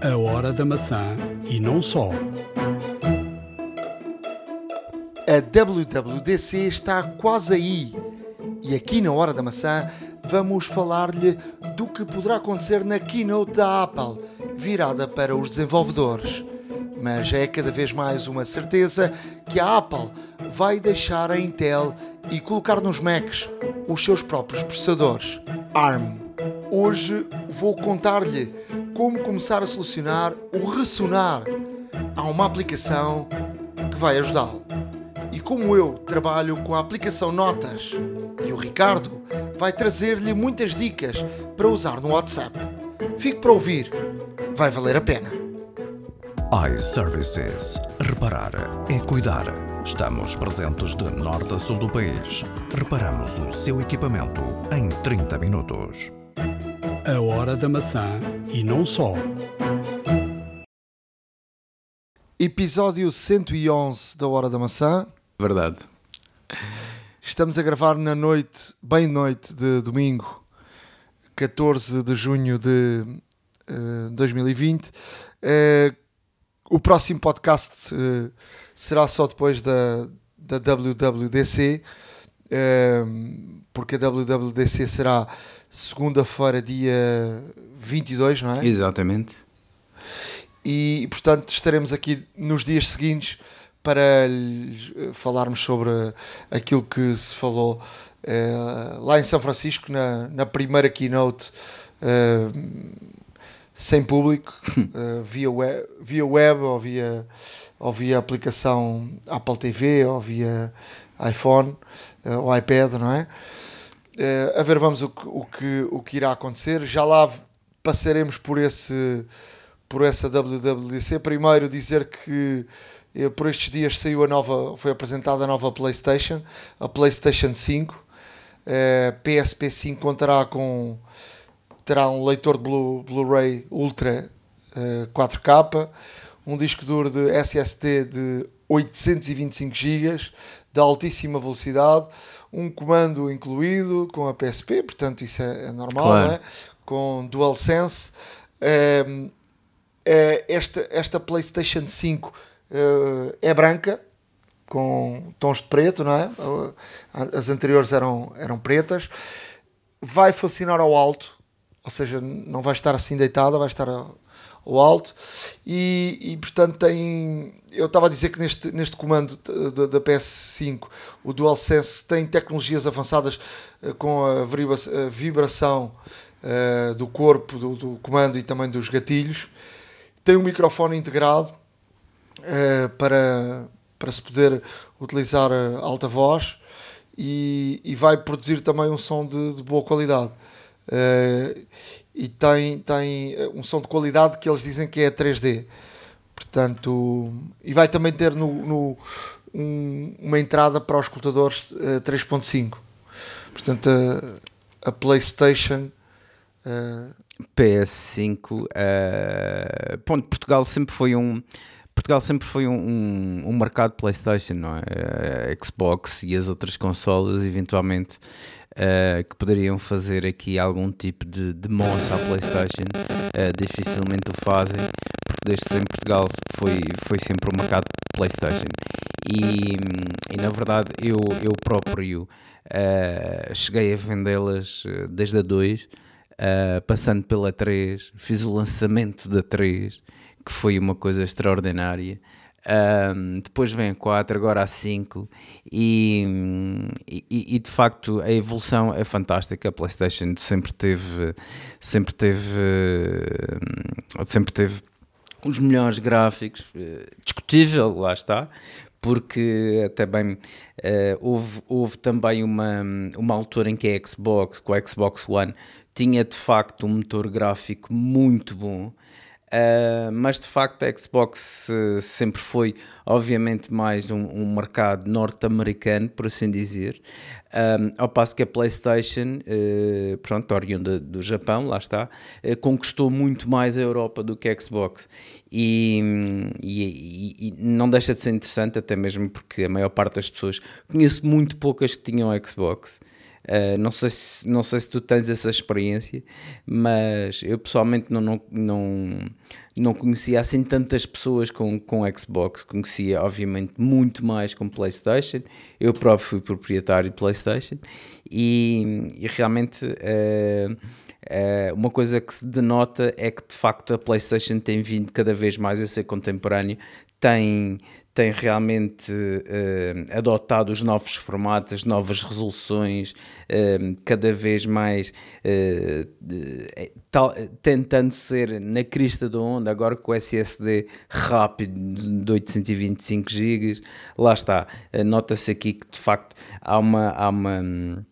A Hora da Maçã e não só. A WWDC está quase aí. E aqui na Hora da Maçã vamos falar-lhe do que poderá acontecer na keynote da Apple, virada para os desenvolvedores. Mas é cada vez mais uma certeza que a Apple vai deixar a Intel e colocar nos Macs os seus próprios processadores ARM. Hoje vou contar-lhe como começar a solucionar o ressonar. Há uma aplicação que vai ajudá-lo. E como eu trabalho com a aplicação Notas e o Ricardo vai trazer-lhe muitas dicas para usar no WhatsApp. Fique para ouvir, vai valer a pena. iServices. Reparar é cuidar. Estamos presentes de norte a sul do país. Reparamos o seu equipamento em 30 minutos. A Hora da Maçã e não só. Episódio 111 da Hora da Maçã. Verdade. Estamos a gravar na noite, bem noite de domingo, 14 de junho de eh, 2020. Eh, o próximo podcast eh, será só depois da, da WWDC, eh, porque a WWDC será segunda-feira, dia 22, não é? Exatamente. e portanto estaremos aqui nos dias seguintes para lhes, eh, falarmos sobre aquilo que se falou eh, lá em São Francisco na, na primeira keynote eh, sem público eh, via, web, via web ou via, ou via aplicação Apple TV ou via iPhone ou iPad, não é? Eh, a ver, vamos o que, o, que, o que irá acontecer. Já lá passaremos por esse por essa WWDC. Primeiro dizer que eh, por estes dias saiu a nova, foi apresentada a nova PlayStation, a PlayStation 5. Eh, PSP 5 contará com terá um leitor de Blu- Blu-ray Ultra eh, 4K, um disco duro de SSD de 825 GB de altíssima velocidade, um comando incluído com a PSP, portanto isso é, é normal, Claro. é? com DualSense. Eh, esta, esta PlayStation 5 eh, é branca, com tons de preto, não é? Eh, As anteriores eram, eram pretas. Vai funcionar ao alto, ou seja, não vai estar assim deitada, vai estar ao alto. E, e, portanto tem. Eu estava a dizer que neste, neste comando da, da PS5 o DualSense tem tecnologias avançadas eh, com a vibra- a vibração eh, do corpo, do, do comando e também dos gatilhos. Tem um microfone integrado eh, para, para se poder utilizar alta voz e, e vai produzir também um som de, de boa qualidade. Eh, e tem, tem eh, um som de qualidade que eles dizem que é 3D. Portanto, e vai também ter no, no- um- uma entrada para os escutadores eh, 3.5. Portanto, a, a PlayStation eh, PS5. eh, ponto, Portugal sempre foi um. Portugal sempre foi um, um, um mercado PlayStation, não é? Eh, Xbox e as outras consolas, eventualmente, eh, que poderiam fazer aqui algum tipo de, moça à PlayStation, eh, dificilmente o fazem, porque desde sempre Portugal foi, foi sempre um mercado PlayStation. E, e na verdade, eu, eu próprio eh, cheguei a vendê-las desde a 2. Uh, passando pela 3, fiz o lançamento da 3, que foi uma coisa extraordinária. Um, depois vem a 4, agora a 5, e, e, e, de facto a evolução é fantástica. A PlayStation sempre teve, sempre teve, eh, sempre teve os melhores gráficos, eh, discutível, lá está, porque até bem eh, houve, houve também uma, uma altura em que a Xbox, com a Xbox One, tinha de facto um motor gráfico muito bom. Uh, mas de facto a Xbox uh, sempre foi obviamente mais um, um mercado norte-americano por assim dizer. Um, ao passo que a Playstation uh, pronto, oriunda do Japão, lá está uh, conquistou muito mais a Europa do que a Xbox. E, e, e- e não deixa de ser interessante até mesmo porque a maior parte das pessoas conheço muito poucas que tinham Xbox Uh, não, sei se, não sei se tu tens essa experiência, mas eu pessoalmente não, não, não, não conhecia assim tantas pessoas com, com Xbox, conhecia obviamente muito mais com PlayStation. Eu próprio fui proprietário de PlayStation e, e realmente. Uh, uma coisa que se denota é que de facto a PlayStation tem vindo cada vez mais a ser contemporânea, tem, tem realmente uh, adotado os novos formatos, as novas resoluções, uh, cada vez mais uh, tal, tentando ser na crista da onda, agora com o SSD rápido de 825 GB, lá está, nota-se aqui que de facto há uma. Há uma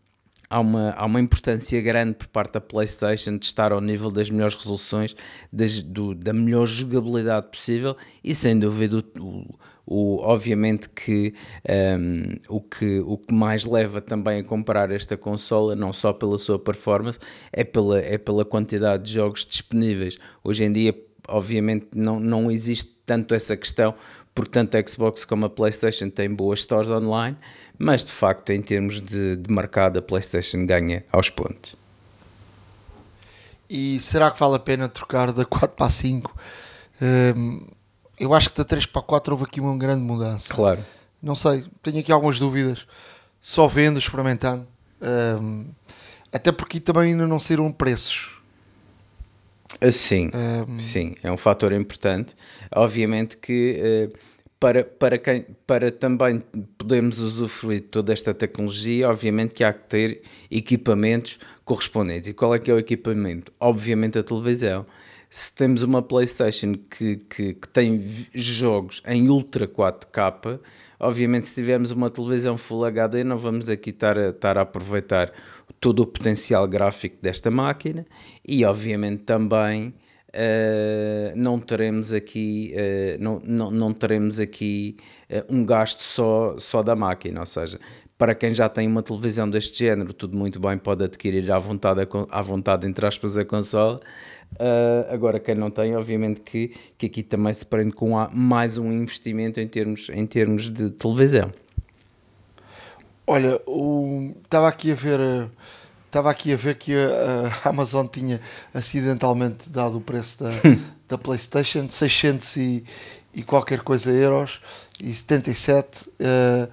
há uma, há uma importância grande por parte da PlayStation de estar ao nível das melhores resoluções, das, do, da melhor jogabilidade possível e sem dúvida o, o, obviamente que, um, o que o que mais leva também a comprar esta consola, não só pela sua performance, é pela, é pela quantidade de jogos disponíveis. Hoje em dia, obviamente, não, não existe tanto essa questão, portanto a Xbox como a PlayStation têm boas stores online, mas de facto em termos de, de mercado a PlayStation ganha aos pontos. E será que vale a pena trocar da 4 para a 5? Um, eu acho que da 3 para a 4 houve aqui uma grande mudança. Claro. Não sei, tenho aqui algumas dúvidas. Só vendo, experimentando. Um, até porque também ainda não saíram preços. Ah, sim, um... sim, é um fator importante. Obviamente que uh, para, para, quem, para também podermos usufruir de toda esta tecnologia, obviamente que há que ter equipamentos correspondentes. E qual é que é o equipamento? Obviamente a televisão se temos uma PlayStation que, que, que, tem jogos em Ultra 4K, obviamente, se tivermos uma televisão Full HD, não vamos aqui estar a, estar a aproveitar todo o potencial gráfico desta máquina e, obviamente, também. Uh, não teremos aqui, uh, não, não, não teremos aqui uh, um gasto só, só da máquina, ou seja, para quem já tem uma televisão deste género, tudo muito bem, pode adquirir à vontade, à vontade entre aspas, a consola. Uh, agora, quem não tem, obviamente que, que aqui também se prende com mais um investimento em termos, em termos de televisão. Olha, estava aqui a ver. Estava aqui a ver que a, a, Amazon tinha acidentalmente dado o preço da, da PlayStation, 600 e, e qualquer coisa euros e 77. Uh,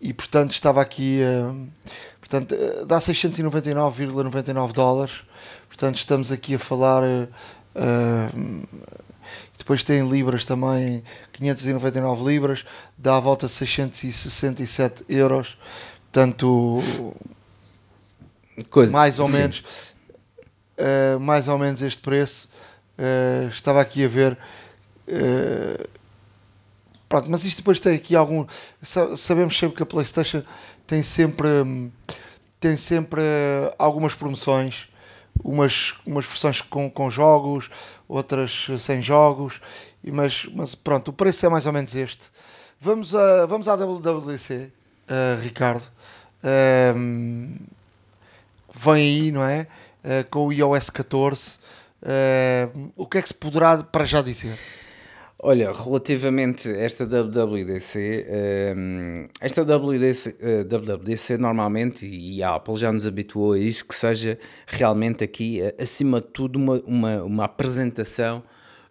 e portanto estava aqui, uh, portanto, dá 699,99 dólares. Portanto, estamos aqui a falar. Uh, depois tem libras também, 599 libras, dá a volta de 667 euros. Portanto, Coisa, mais ou sim. menos, uh, mais ou menos este preço. Uh, estava aqui a ver. Uh, Pronto, mas isto depois tem aqui algum. Sabemos sempre que a PlayStation tem sempre, tem sempre algumas promoções, umas, umas versões com, com jogos, outras sem jogos, mas, mas pronto, o preço é mais ou menos este. Vamos, a, vamos à WWDC, uh, Ricardo. Uh, vem aí, não é? Uh, com o iOS 14. Uh, o que é que se poderá para já dizer? Olha, relativamente a esta WWDC, um, esta WWDC, uh, eh, WWDC normalmente, e a Apple já nos habituou a isso, que seja realmente aqui, acima de tudo, uma, uma, uma, apresentação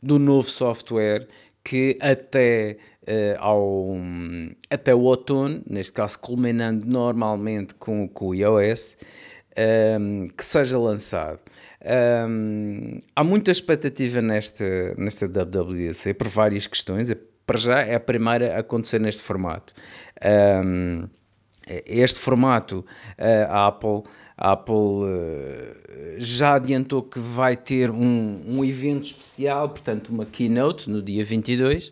do novo software que até, ao, até o outono, neste caso culminando normalmente com, com o iOS, um, ehm, que seja lançado. Um, há muita expectativa nesta, nesta WWDC por várias questões. Para já é a primeira a acontecer neste formato. Um, este formato, a Apple, a Apple uh, já adiantou que vai ter um, um evento especial, portanto, uma keynote no dia 22.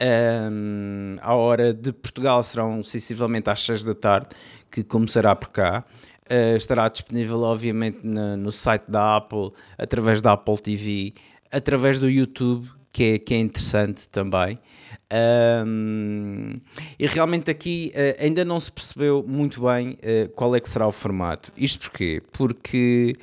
Um, hora de Portugal serão sensivelmente às 6 da tarde, que começará por cá. Uh, estará disponível, obviamente, na, no site da Apple, através da Apple TV, através do YouTube, que é, que é interessante também. Um, e realmente aqui uh, ainda não se percebeu muito bem uh, qual é que será o formato. Isto porquê? Porque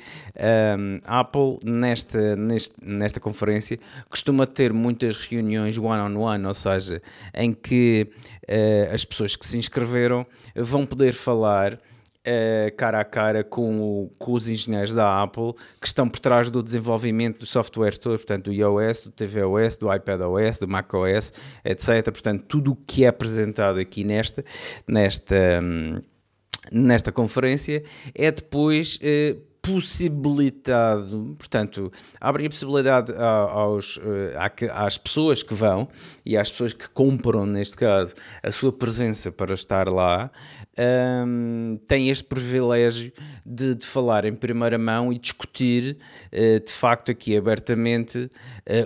um, a Apple nesta, nesta, nesta conferência costuma ter muitas reuniões one-on-one, -on -one, ou seja, em que uh, as pessoas que se inscreveram vão poder falar cara a cara com, o, com, os engenheiros da Apple que estão por trás do desenvolvimento do software todo, portanto, do iOS, do tvOS, do iPadOS, do macOS, etc. Portanto, tudo o que é apresentado aqui nesta, nesta, nesta conferência é depois. Uh, possibilitado, portanto, abre a possibilidade aos, eh, às pessoas que vão e às pessoas que compram, neste caso, a sua presença para estar lá, um, têm este privilégio de, de, falar em primeira mão e discutir, uh, de facto, aqui abertamente uh,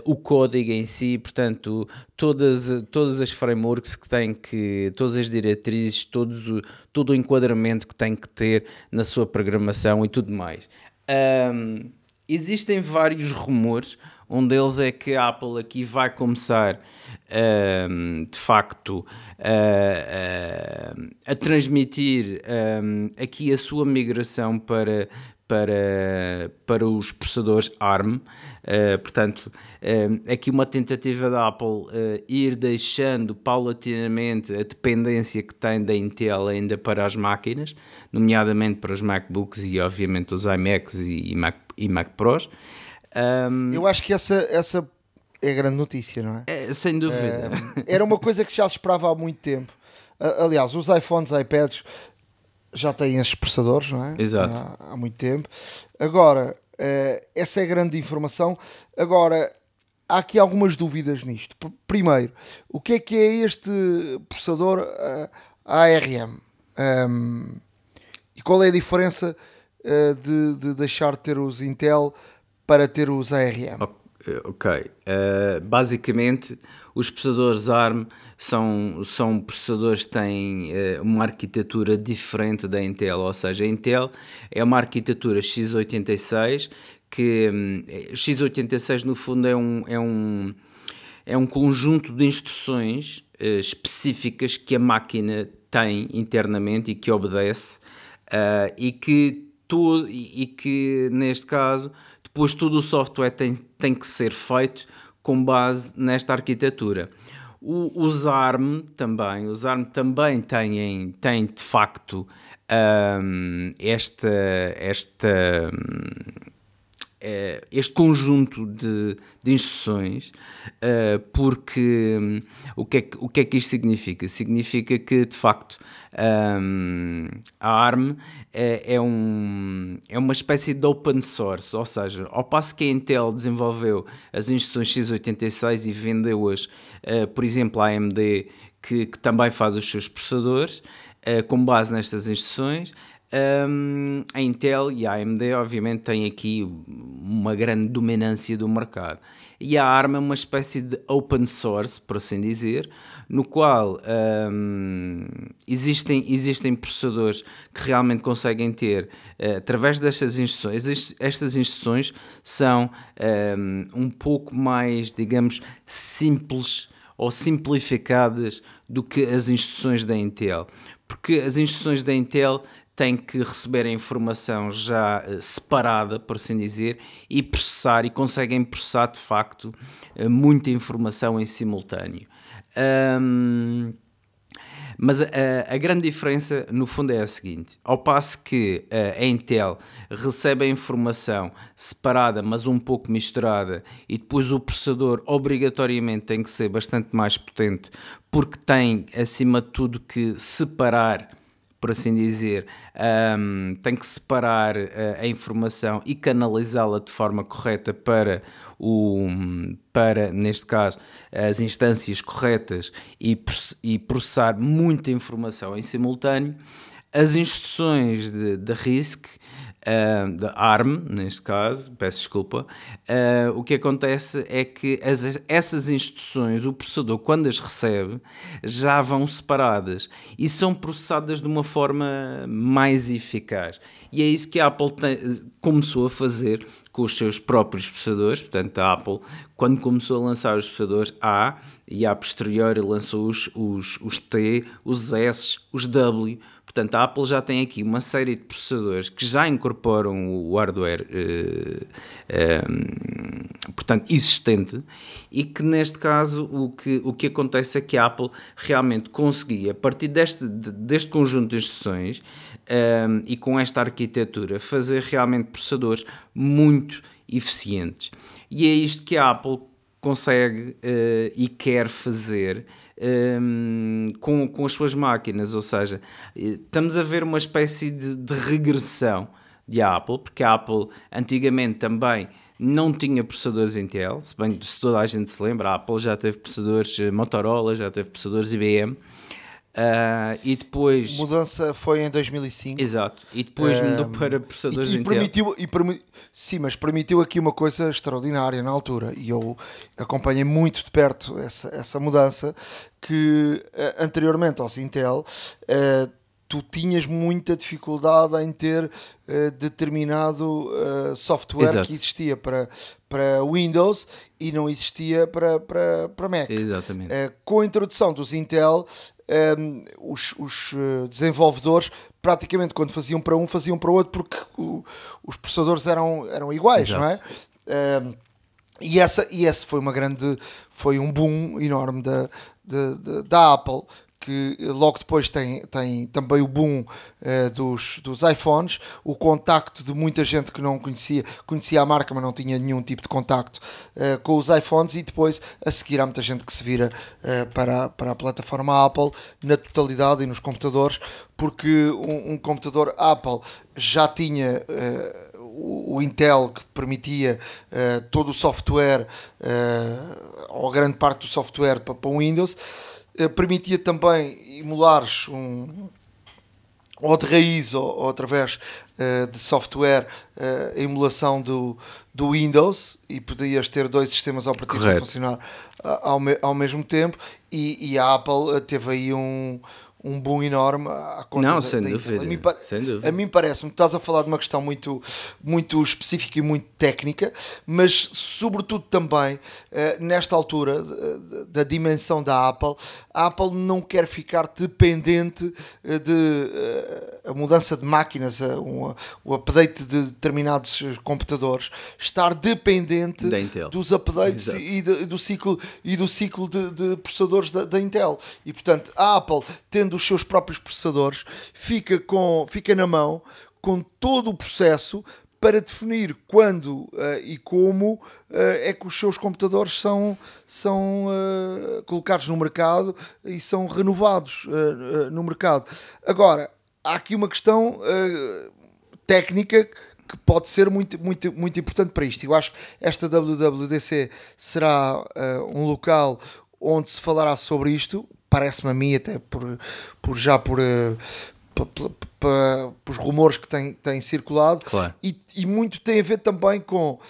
o código em si, portanto, todas, todas as frameworks que têm que, todas as diretrizes, todos o, todo o enquadramento que tem que ter na sua programação e tudo mais. Um, existem vários rumores. Um deles é que a Apple aqui vai começar, um, de facto, a, a, transmitir um, aqui a sua migração para, para, para os processadores ARM. Uh, portanto, uh, aqui uma tentativa da Apple uh, ir deixando paulatinamente a dependência que tem da Intel ainda para as máquinas, nomeadamente para os MacBooks e, obviamente, os iMacs e, e Mac, e Mac Pros. Um, Eu acho que essa, essa é a grande notícia, não é? é sem dúvida. era uma coisa que já se esperava há muito tempo. Aliás, os iPhones, iPads já têm esses processadores, não é? Exato. Há, há muito tempo. Agora, uh, essa é a grande informação. Agora, há aqui algumas dúvidas nisto. Primeiro, o que é que é este processador uh, ARM? Um, e qual é a diferença uh, de, de, deixar de ter os Intel para ter os ARM? Ok. Uh, basicamente, os processadores ARM são, são processadores que têm uh, uma arquitetura diferente da Intel, ou seja, a Intel é uma arquitetura x86 que um, x86 no fundo é um, é um, é um conjunto de instruções uh, específicas que a máquina tem internamente e que obedece uh, e que todo, e que neste caso depois todo o software tem, tem que ser feito com base nesta arquitetura. O, os ARM também, os ARM também têm, têm de facto um, esta, esta, um, este conjunto de, de instruções, uh, porque um, o, que é que, o que é que isto significa? Significa que de facto um, a ARM é, é, um, é uma espécie de open source, ou seja, ao passo que a Intel desenvolveu as instruções x86 e vendeu-as, uh, por exemplo, à AMD, que, que, também faz os seus processadores, uh, com base nestas instruções, um, a Intel e a AMD, obviamente, têm aqui uma grande dominância do mercado. E a ARM é uma espécie de open source, por assim dizer, no qual um, existem, existem processadores que realmente conseguem ter, uh, através destas instruções, estas instruções são um, um pouco mais, digamos, simples ou simplificadas do que as instruções da Intel. Porque as instruções da Intel tem que receber a informação já uh, separada, por assim dizer, e processar, e conseguem processar de facto uh, muita informação em simultâneo. Um, mas a, a, grande diferença, no fundo, é a seguinte: ao passo que uh, a Intel recebe a informação separada, mas um pouco misturada, e depois o processador obrigatoriamente tem que ser bastante mais potente, porque tem, acima de tudo, que separar por assim dizer, um, tem que separar a, eh, a informação e canalizá-la de forma correta para, o, para, neste caso, as instâncias corretas e, e processar muita informação em simultâneo. As instruções de, de RISC uh, da ARM, neste caso, peço desculpa, uh, o que acontece é que as, essas instruções, o processador, quando as recebe, já vão separadas e são processadas de uma forma mais eficaz. E é isso que a Apple tem, começou a fazer com os seus próprios processadores. Portanto, a Apple, quando começou a lançar os processadores A e a posteriori lançou os, os, os T, os S, os W portanto, a Apple já tem aqui uma série de processadores que já incorporam o hardware, uh, um, portanto, existente, e que neste caso o que, o que acontece é que a Apple realmente conseguia, a partir deste, deste conjunto de instruções um, e com esta arquitetura, fazer realmente processadores muito eficientes. E é isto que a Apple consegue e quer fazer um, ehm, com, com as suas máquinas, ou seja, estamos a ver uma espécie de, de regressão de Apple, porque a Apple antigamente também não tinha processadores Intel, se bem que se toda a gente se lembra, a Apple já teve processadores eh, Motorola, já teve processadores IBM, Uh, e depois. Mudança foi em 2005. Exato. E depois uh, mudou para processadores e, e permitiu, e permi Sim, mas permitiu aqui uma coisa extraordinária na altura. E eu acompanhei muito de perto essa, essa mudança. Que uh, anteriormente ao Intel, uh, tu tinhas muita dificuldade em ter uh, determinado uh, software Exato. que existia para, para Windows e não existia para, para, para Mac. Exatamente. Uh, com a introdução dos Intel, um, os, os, eh, desenvolvedores praticamente quando faziam para um faziam para o outro porque o, os processadores eram, eram iguais, Exato. não é? Um, e, essa, e esse foi uma grande foi um boom enorme da, da, da Apple que logo depois tem, tem também o boom uh, dos, dos iPhones, o contacto de muita gente que não conhecia, conhecia a marca, mas não tinha nenhum tipo de contacto uh, com os iPhones, e depois a seguir há muita gente que se vira uh, para, para a plataforma Apple na totalidade e nos computadores, porque um, um computador Apple já tinha o Intel que permitia uh, todo o software, uh, ou grande parte do software para, para o Windows, permitia também emulares um, ou de raiz ou, ou através de software a emulação do, do Windows e podias ter dois sistemas operativos Correto. a funcionar ao, me, ao mesmo tempo e, e a Apple teve aí um um boom enorme à conta Não, da, sem, da dúvida, a mim, sem dúvida. A mim parece-me que estás a falar de uma questão muito, muito específica e muito técnica, mas sobretudo também eh, nesta altura da dimensão da Apple, a Apple não quer ficar dependente eh, de eh, a mudança de máquinas, um, o update de determinados computadores, estar dependente dos updates e, do ciclo, e do ciclo de, de processadores da, da Intel. E portanto, a Apple, tendo os seus próprios processadores, fica, com, fica na mão com todo o processo para definir quando uh, e como uh, é que os seus computadores são, são uh, colocados no mercado e são renovados no mercado. Agora, há aqui uma questão técnica que pode ser muito, muito, muito importante para isto. Eu acho que esta WWDC será um local onde se falará sobre isto, parece-me a mim, até por, por já por, para os rumores que têm, têm circulado claro. e, e, muito tem a ver também com uh,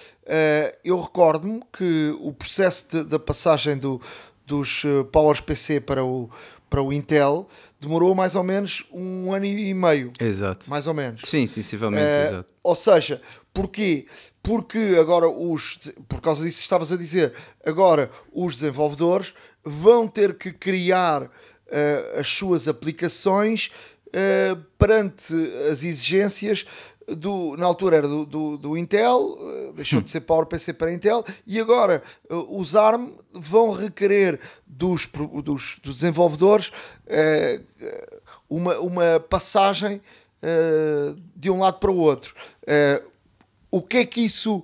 eu recordo-me que o processo da passagem do, dos uh, Powers PC para o, para o Intel demorou mais ou menos um ano e meio. Exato. Mais ou menos. Sim, sensivelmente, uh, exato. Ou seja, porquê? Porque agora os. Por causa disso estavas a dizer, agora os desenvolvedores vão ter que criar uh, as suas aplicações uh, perante as exigências do, na altura era do, do, do Intel, uh, deixou de ser PowerPC para Intel, e agora os ARM vão requerer dos, dos, dos desenvolvedores uma, uma passagem de um lado para o outro. o que é que isso.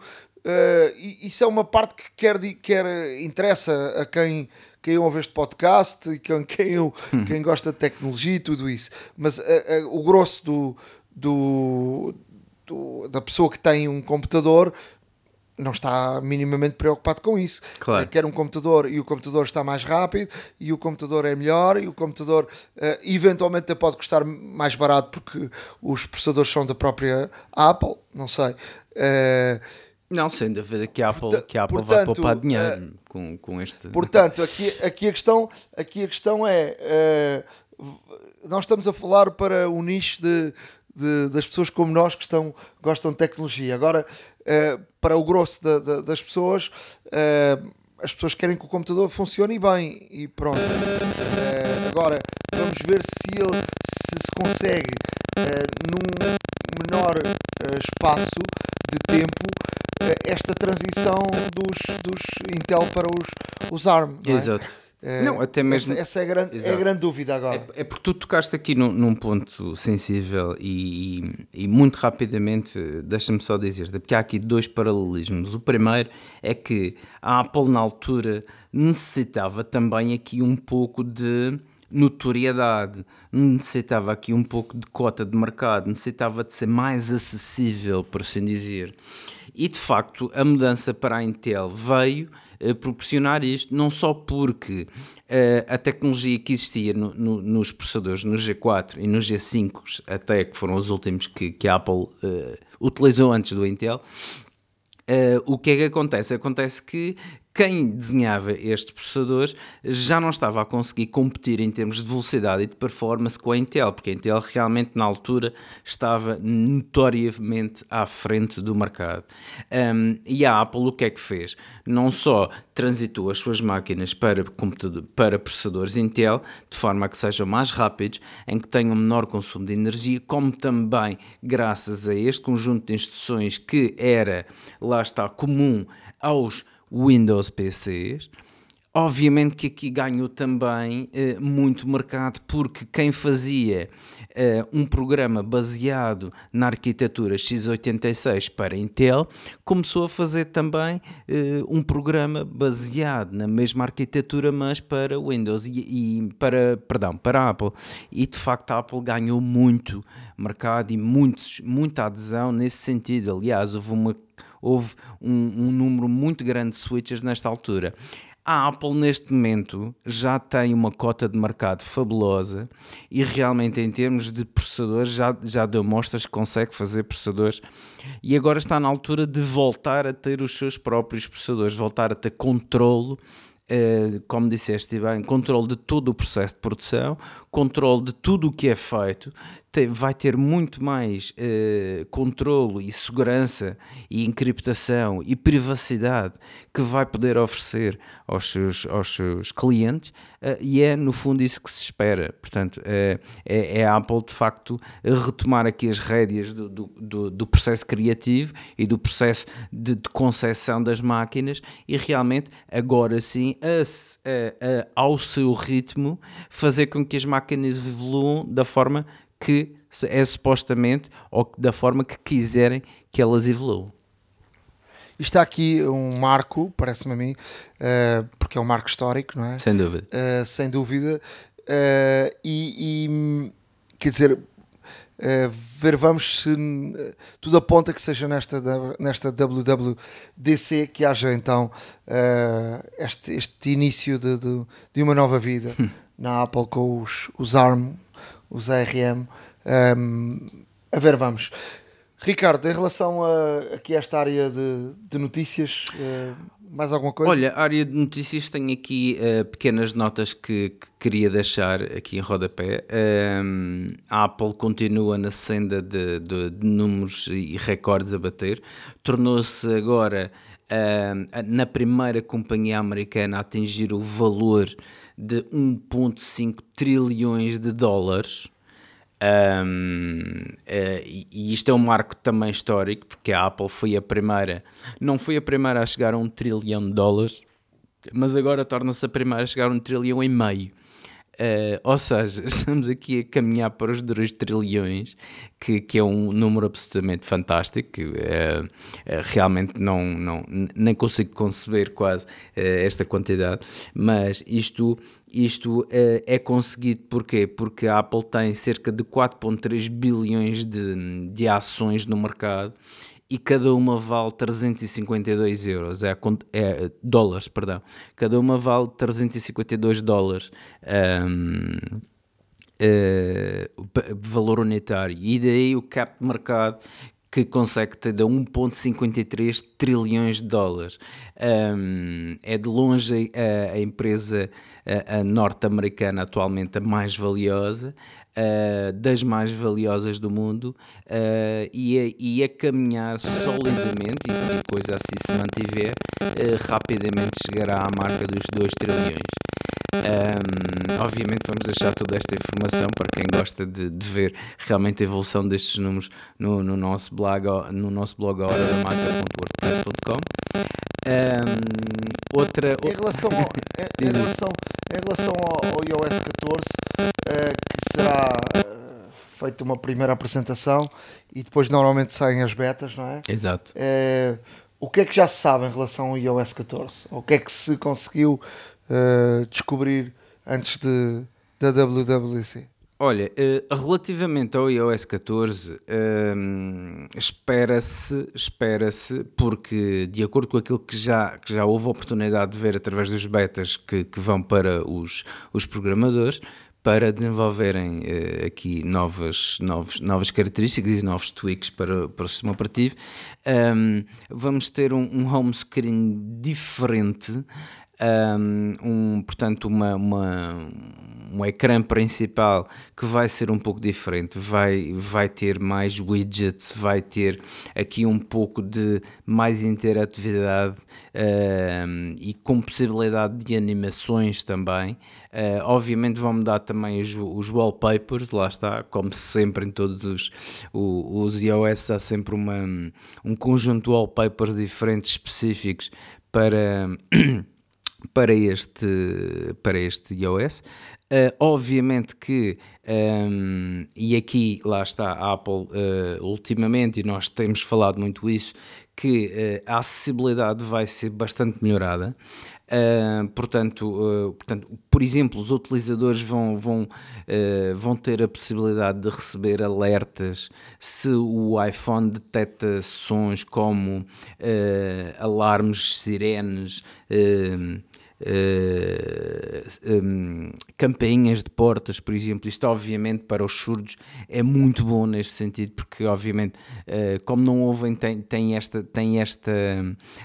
isso é uma parte que quer, quer interessa a quem quem ouve este podcast e quem, quem, hum. quem gosta de tecnologia e tudo isso. Mas a, a, o grosso do, do, do, da pessoa que tem um computador não está minimamente preocupado com isso. Claro. Quer um computador e o computador está mais rápido e o computador é melhor e o computador uh, eventualmente até pode custar mais barato porque os processadores são da própria Apple, não sei. Uh, não, sem dúvida que a Apple, Porta, que a Apple portanto, vai poupar dinheiro uh, com, com este. Portanto, aqui, aqui, a, questão, aqui a questão é: uh, nós estamos a falar para o nicho de, de, das pessoas como nós que estão, gostam de tecnologia. Agora, uh, para o grosso da, da, das pessoas, as pessoas querem que o computador funcione bem e pronto. agora, vamos ver se ele se consegue uh, num menor espaço de tempo esta transição dos, dos Intel para os, os ARM. Não é? Exato. Não, até mesmo. Essa, essa é, a grande, é a grande dúvida agora. É, é, porque tu tocaste aqui num, num ponto sensível e, e, e muito rapidamente, deixa-me só dizer, porque há aqui dois paralelismos. O primeiro é que a Apple, na altura, necessitava também aqui um pouco de notoriedade, necessitava aqui um pouco de cota de mercado, necessitava de ser mais acessível, por assim dizer. E de facto, a mudança para a Intel veio uh, proporcionar isto, não só porque uh, a tecnologia que existia no, no, nos processadores, no G4 e no G5, até que foram os últimos que, que a Apple uh, utilizou antes do Intel, Uh, o que é que acontece? Acontece que quem desenhava estes processadores já não estava a conseguir competir em termos de velocidade e de performance com a Intel, porque a Intel realmente na altura estava notoriamente à frente do mercado. Um, e a Apple o que é que fez? Não só transitou as suas máquinas para, para processadores Intel, de forma a que sejam mais rápidos, em que tenham menor consumo de energia, como também graças a este conjunto de instruções que era, lá está, comum aos Windows PCs. Obviamente que aqui ganhou também eh, muito mercado, porque quem fazia eh, um programa baseado na arquitetura x86 para Intel começou a fazer também eh, um programa baseado na mesma arquitetura, mas para Windows e, e, para, perdão, para Apple. E de facto a Apple ganhou muito mercado e muitos, muita adesão nesse sentido. Aliás, houve uma houve um, um número muito grande de switchers nesta altura. A Apple neste momento já tem uma cota de mercado fabulosa e realmente em termos de processadores já, já deu mostras que consegue fazer processadores e agora está na altura de voltar a ter os seus próprios processadores, voltar a ter controle Uh, como disseste bem, controle de todo o processo de produção, controle de tudo o que é feito, vai ter muito mais uh, controle e segurança e encriptação e privacidade que vai poder oferecer aos seus, aos seus clientes e é no fundo isso que se espera. Portanto, é, é a Apple de facto retomar aqui as rédeas do, do, do processo criativo e do processo de, de concepção das máquinas e realmente agora sim a, a, a, ao seu ritmo fazer com que as máquinas evoluam da forma que é supostamente ou da forma que quiserem que elas evoluam. Está aqui um marco, parece-me a mim, uh, porque é um marco histórico, não é? Sem dúvida. Uh, sem dúvida. Uh, e, e, quer dizer, ver vamos se tudo aponta que seja nesta, nesta WWDC que haja então este, este início de, de, de uma nova vida na Apple com os, os ARM os ARM. Um, a ver, vamos. Ricardo, em relação a, aqui a esta área de, de notícias, uh, mais alguma coisa? Olha, a área de notícias tem aqui uh, pequenas notas que, que, queria deixar aqui em rodapé. Um, a Apple continua na senda de, de, de números e recordes a bater. Tornou-se agora uh, na primeira companhia americana a atingir o valor de 1,5 trilhões de dólares. Um, uh, e isto é um marco também histórico, porque a Apple foi a primeira, não foi a primeira a chegar a um trilhão de dólares, mas agora torna-se a primeira a chegar a um trilhão e meio. Uh, ou seja, estamos aqui a caminhar para os 2 trilhões, que, que é um número absolutamente fantástico, que uh, realmente não, não, nem consigo conceber quase esta quantidade, mas isto, isto é conseguido porquê? Porque a Apple tem cerca de 4,3 bilhões de, de ações no mercado e cada uma vale 352 euros, é, é, dólares, perdão. Cada uma vale 352 dólares. Um, uh, valor unitário e daí o cap de mercado que consegue ter de 1,53 trilhões de dólares. Um, é de longe a, a empresa norte-americana atualmente a mais valiosa, uh, das mais valiosas do mundo uh, e, a, e a caminhar solidamente, e se a coisa assim se mantiver, uh, rapidamente chegará à marca dos 2 trilhões. Um, obviamente vamos deixar toda esta informação para quem gosta de, de ver realmente a evolução destes números no, no nosso blog, no nosso blog a hora da mata.wordpress.com. Um, outra, em relação ao, em, em relação, em relação ao, ao iOS 14 uh, eh, que será uh, feita uma primeira apresentação e depois normalmente saem as betas, não é? Exato. Uh, o que é que já se sabe em relação ao iOS 14? O que é que se conseguiu uh, descobrir antes de, da WWDC? Olha, uh, relativamente ao iOS 14, uh, espera-se, espera-se, porque de acordo com aquilo que já, que já houve oportunidade de ver através dos betas que, que vão para os, os programadores, para desenvolverem aqui novas, novas, novas características e novos tweaks para, para o sistema operativo. Vamos ter um, um home screen diferente, um, portanto, uma, uma, um ecrã principal que vai ser um pouco diferente, vai, vai ter mais widgets, vai ter aqui um pouco de mais interatividade e com possibilidade de animações também. Uh, obviamente vão mudar também os, os, wallpapers, lá está, como sempre em todos os, os, os iOS há sempre uma, um conjunto de wallpapers diferentes específicos para para este, para este iOS. Uh, obviamente que, um, e aqui lá está a Apple uh, ultimamente, e nós temos falado muito isso, que uh, a acessibilidade vai ser bastante melhorada. Uh, portanto, uh, portanto, por exemplo, os utilizadores vão, vão, uh, vão ter a possibilidade de receber alertas se o iPhone detecta sons como alarmes, sirenes uh, um, campainhas de portas, por exemplo. Isto, obviamente, para os surdos é muito bom neste sentido, porque, obviamente, uh, como não ouvem, tem, tem, esta, tem esta.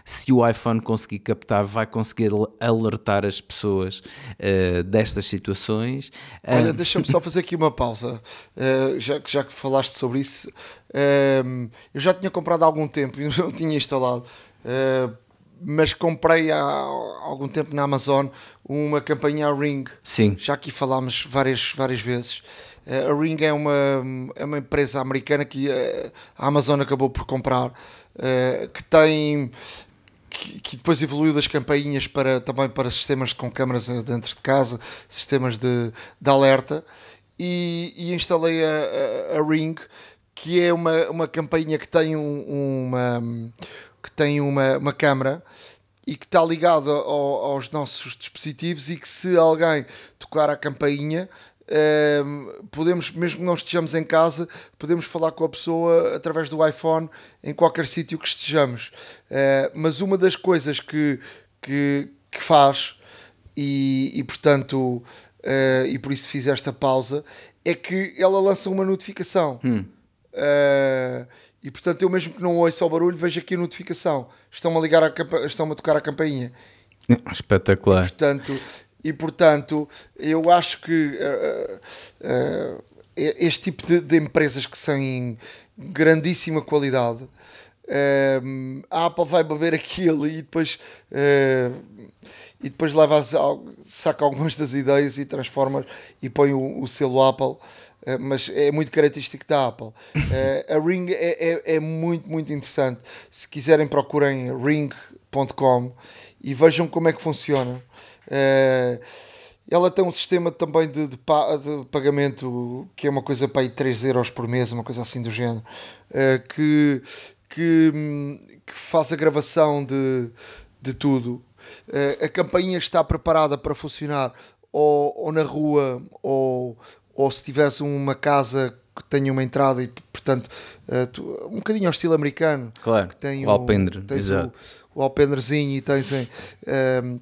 Se o iPhone conseguir captar, vai conseguir alertar as pessoas uh, destas situações. Olha, deixa-me só fazer aqui uma pausa, já, já que falaste sobre isso. eu já tinha comprado há algum tempo e não tinha instalado. Mas comprei há algum tempo na Amazon uma campanha Ring. Sim. Já aqui falámos várias, várias vezes. Eh, a Ring é uma, é uma empresa americana que eh, a Amazon acabou por comprar, eh, que tem que, que, depois evoluiu das campainhas para, também para sistemas com câmaras dentro de casa, sistemas de, de alerta, e, e instalei a, a, a, Ring, que é uma, uma campainha que tem um, uma que tem uma, uma câmara e que está ligada ao, aos nossos dispositivos e que se alguém tocar a campainha ehm, podemos, mesmo que não estejamos em casa, podemos falar com a pessoa através do iPhone em qualquer sítio que estejamos. Uh, mas uma das coisas que, que, que faz, e, e portanto, uh, e por isso fiz esta pausa, é que ela lança uma notificação. Hum. Uh, e portanto, eu mesmo que não ouça o barulho, vejo aqui a notificação. Estão-me a ligar a estão a tocar a campainha. Espetacular. E portanto, e, portanto eu acho que uh, uh, este tipo de, de, empresas que têm grandíssima qualidade, uh, a Apple vai beber aquilo e depois e depois leva saca algumas das ideias e transforma e põe o, o selo Apple mas é muito característico da Apple. Eh, a Ring é, é, é, muito, muito interessante. Se quiserem, procurem ring.com e vejam como é que funciona. Eh, ela tem um sistema também de, de, de, pagamento que é uma coisa para aí 3 euros por mês, uma coisa assim do género, que, que, que faz a gravação de, de tudo. a campainha está preparada para funcionar ou, ou na rua ou, ou se tivesse uma casa que tenha uma entrada e portanto uh, tu, um bocadinho ao estilo americano claro, que tem o, alpendre tens o, o alpendrezinho e tens um, ehm,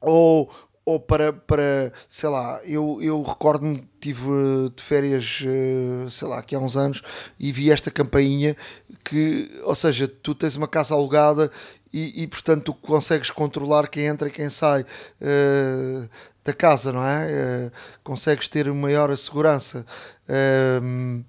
ou, ou para, para sei lá, eu, eu recordo-me tive de férias, eh, sei lá, aqui há uns anos e vi esta campainha que, ou seja, tu tens uma casa alugada e, e portanto tu consegues controlar quem entra e quem sai uh, da casa, não é? Uh, consegues ter maior segurança. Uh,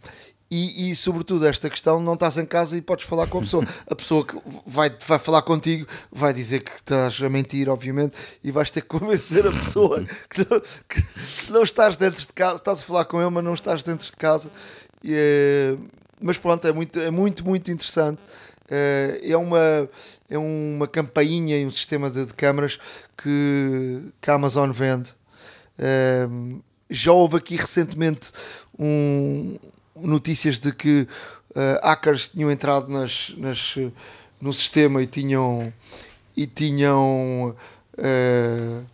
e, e, sobretudo esta questão, não estás em casa e podes falar com a pessoa. A pessoa que vai, vai falar contigo vai dizer que estás a mentir, obviamente, e vais ter que convencer a pessoa que não, que, que não estás dentro de casa, estás a falar com ele, mas não estás dentro de casa. E, é, mas pronto, é muito, é muito, muito interessante. É uma, é uma campainha e um sistema de, de câmaras que, que a Amazon vende. É, já houve aqui recentemente um, notícias de que uh, hackers tinham entrado nas, nas, no sistema e tinham, e tinham uh,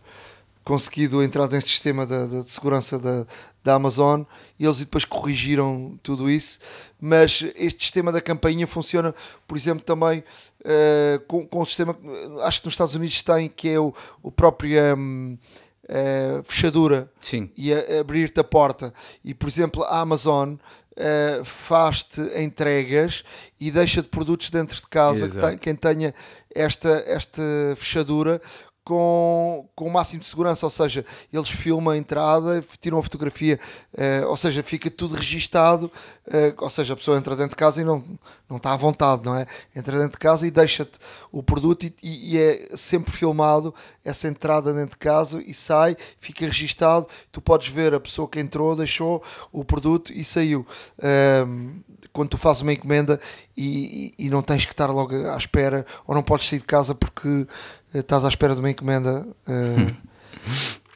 conseguido entrar neste sistema de, de segurança da, da Amazon e eles depois corrigiram tudo isso. Mas este sistema da campainha funciona, por exemplo, também uh, com, com o sistema, acho que nos Estados Unidos tem, que é o, o próprio. Um, uh, fechadura Sim. e abrir-te a porta. E, por exemplo, a Amazon uh, faz-te entregas e deixa-te produtos dentro de casa. Que tem, quem tenha esta, esta fechadura com, com o máximo de segurança, ou seja, eles filmam a entrada, tiram a fotografia, uh, ou seja, fica tudo registado, uh, ou seja, a pessoa entra dentro de casa e não, não está à vontade, não é? Entra dentro de casa e deixa-te o produto e, e, é sempre filmado essa entrada dentro de casa e sai, fica registado, tu podes ver a pessoa que entrou, deixou o produto e saiu. Um, quando tu fazes uma encomenda e, e, e, não tens que estar logo à espera ou não podes sair de casa porque estás à espera de uma encomenda. Uh,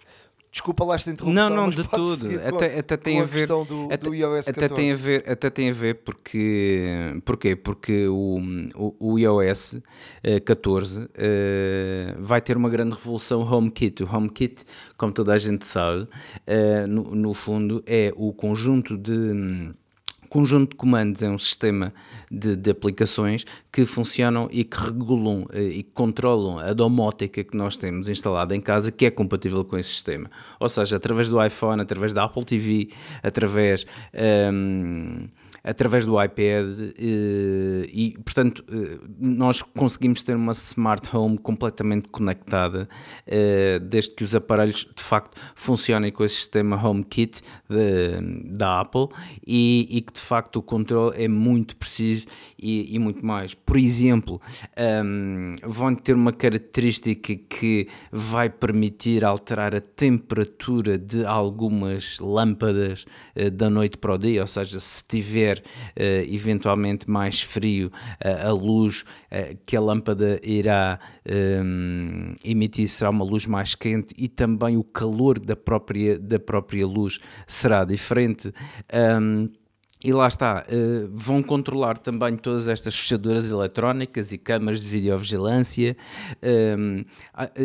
desculpa lá esta interrupção. Não, não, de tudo. Até, até tem a, a ver. Do, até, do iOS até tem a ver, até tem a ver porque. Porquê? Porque o, o, o iOS 14 uh, uh, vai ter uma grande revolução HomeKit. O HomeKit, como toda a gente sabe, uh, no, no fundo é o conjunto de conjunto de comandos é um sistema de, de aplicações que funcionam e que regulam eh, e que controlam a domótica que nós temos instalada em casa, que é compatível com esse sistema. Ou seja, através do iPhone, através da Apple TV, através. Um, através do iPad eh, e, portanto, eh, nós conseguimos ter uma smart home completamente conectada desde que os aparelhos de facto funcionem com esse sistema HomeKit de, da Apple e, e, que de facto o controle é muito preciso e, e muito mais. Por exemplo, um, ehm, vão ter uma característica que vai permitir alterar a temperatura de algumas lâmpadas uh, da noite para o dia, ou seja, se tiver uh, eventualmente mais frio, uh, a luz que a lâmpada irá um, emitir será uma luz mais quente e também o calor da própria, da própria luz diferente. Um, e lá está, uh, vão controlar também todas estas fechaduras eletrónicas e câmaras de videovigilância. Um,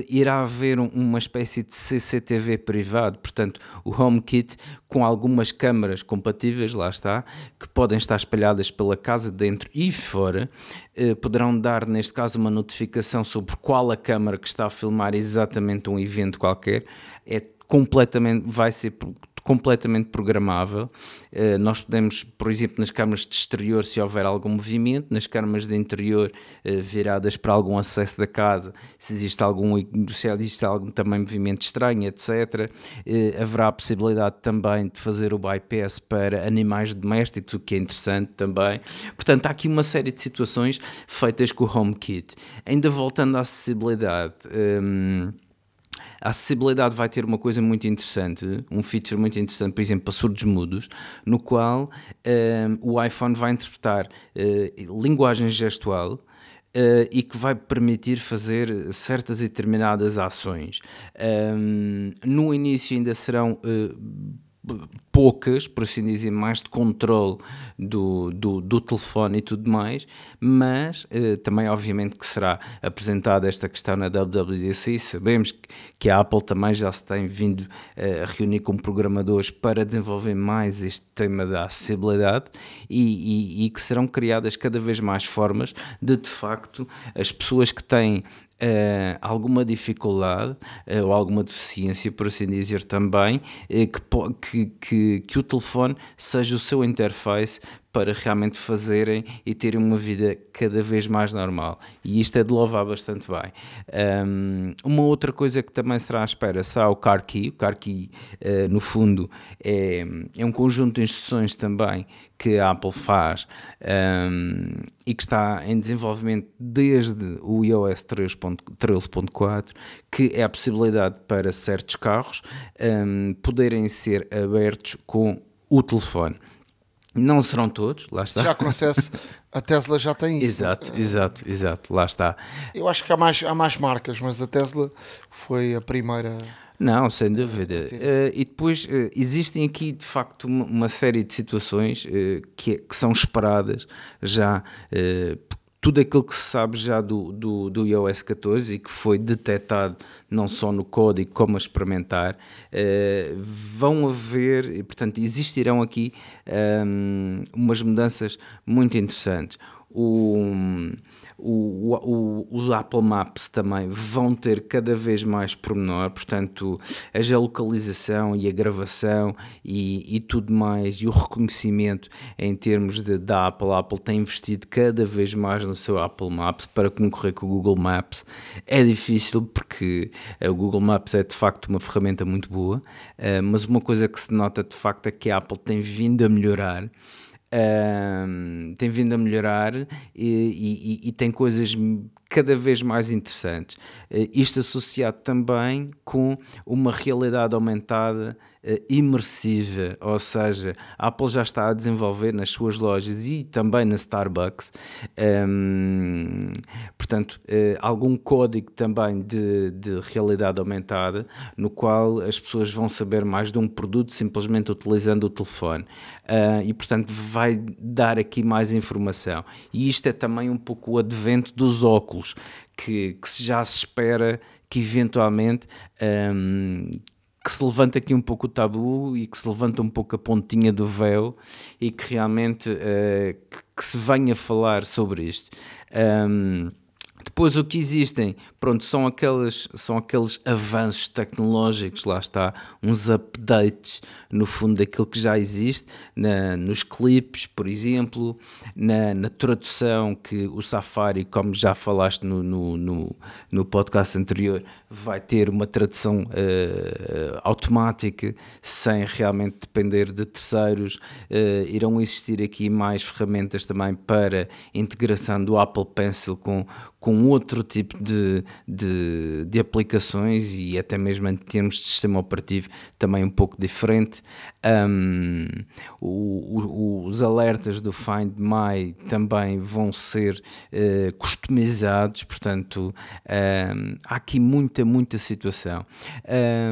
irá haver uma espécie de CCTV privado, portanto, o HomeKit com algumas câmaras compatíveis, lá está, que podem estar espalhadas pela casa dentro e fora. Uh, poderão dar, neste caso, uma notificação sobre qual a câmara que está a filmar exatamente um evento qualquer. É completamente, vai ser completamente programável. Uh, nós podemos, por exemplo, nas câmaras de exterior, se houver algum movimento, nas câmaras de interior uh, viradas para algum acesso da casa, se existe algum, se existe algum também movimento estranho, etc. Eh, haverá a possibilidade também de fazer o bypass para animais domésticos, o que é interessante também. Portanto, há aqui uma série de situações feitas com o HomeKit. Ainda voltando à acessibilidade. Ehm, a acessibilidade vai ter uma coisa muito interessante, um feature muito interessante, por exemplo, para surdos mudos, no qual um, o iPhone vai interpretar uh, linguagem gestual. Uh, e que vai permitir fazer certas e determinadas ações. Um, no início ainda serão uh, poucas, por assim dizer, mais de controle do, do, do telefone e tudo mais, mas eh, também obviamente que será apresentada esta questão na WWDC, sabemos que, que a Apple também já se tem vindo eh, a reunir com programadores para desenvolver mais este tema da acessibilidade e, e, e que serão criadas cada vez mais formas de de facto as pessoas que têm Uh, alguma dificuldade uh, ou alguma deficiência, por assim dizer, também, uh, que, que, que, o telefone seja o seu interface para realmente fazerem e terem uma vida cada vez mais normal. E isto é de louvar bastante bem. Um, uma outra coisa que também será à espera será o Car Key. O Car Key, uh, no fundo, é, é um conjunto de instruções também que a Apple faz um, e que está em desenvolvimento desde o iOS 13.4, que é a possibilidade para certos carros um, poderem ser abertos com o telefone. Não serão todos, lá está. Já com acesso, a Tesla já tem isso. Exato, exato, exato, lá está. Eu acho que há mais, há mais marcas, mas a Tesla foi a primeira. Não, sem dúvida. Uh, e depois uh, existem aqui de facto uma, uma série de situações uh, que, que, são esperadas já. tudo aquilo que se sabe já do, do, do, iOS 14 e que foi detectado não só no código como a experimentar, vão haver, portanto, existirão aqui um, umas mudanças muito interessantes. O, o, o, os Apple Maps também vão ter cada vez mais pormenor, portanto, a geolocalização e a gravação e, e tudo mais, e o reconhecimento em termos de, da Apple. A Apple tem investido cada vez mais no seu Apple Maps para concorrer com o Google Maps. É difícil porque o Google Maps é de facto uma ferramenta muito boa, eh, mas uma coisa que se nota de facto é que a Apple tem vindo a melhorar tem vindo a melhorar e, e, e, tem coisas cada vez mais interessantes. Uh, isto associado também com uma realidade aumentada imersiva, ou seja, a Apple já está a desenvolver nas suas lojas e também na Starbucks, um, portanto, uh, algum código também de, de realidade aumentada, no qual as pessoas vão saber mais de um produto simplesmente utilizando o telefone. e, portanto, vai dar aqui mais informação. E isto é também um pouco o advento dos óculos, que, que já se espera que eventualmente um, que se levanta aqui um pouco o tabu e que se levanta um pouco a pontinha do véu e que realmente uh, que se venha falar sobre isto. Um, depois o que existem, pronto, são aqueles, são aqueles avanços tecnológicos, lá está, uns updates no fundo daquilo que já existe, na, nos clipes, por exemplo, na, na, tradução que o Safari, como já falaste no, no, no, no podcast anterior, vai ter uma tradução uh, automática, sem realmente depender de terceiros. Uh, irão existir aqui mais ferramentas também para integração do Apple Pencil com com outro tipo de, de, de, aplicações e até mesmo em termos de sistema operativo também um pouco diferente. Um, o, o, os alertas do Find My também vão ser uh, customizados, portanto um, há aqui muita, muita situação.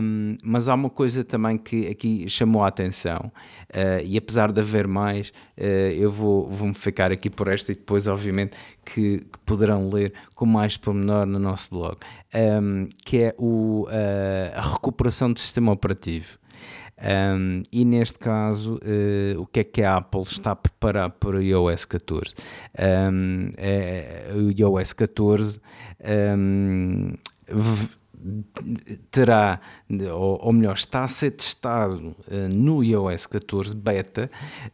Um, mas há uma coisa também que aqui chamou a atenção uh, e apesar de haver mais, uh, eu vou, vou-me ficar aqui por esta e depois obviamente que, que poderão ler com mais pormenor no nosso blog, um, que é o, uh, a recuperação do sistema operativo. Um, e neste caso, uh, o que é que a Apple está a preparar para o iOS 14? Um, é, o iOS 14 um, terá, ou, ou, melhor, está a ser testado uh, no iOS 14 beta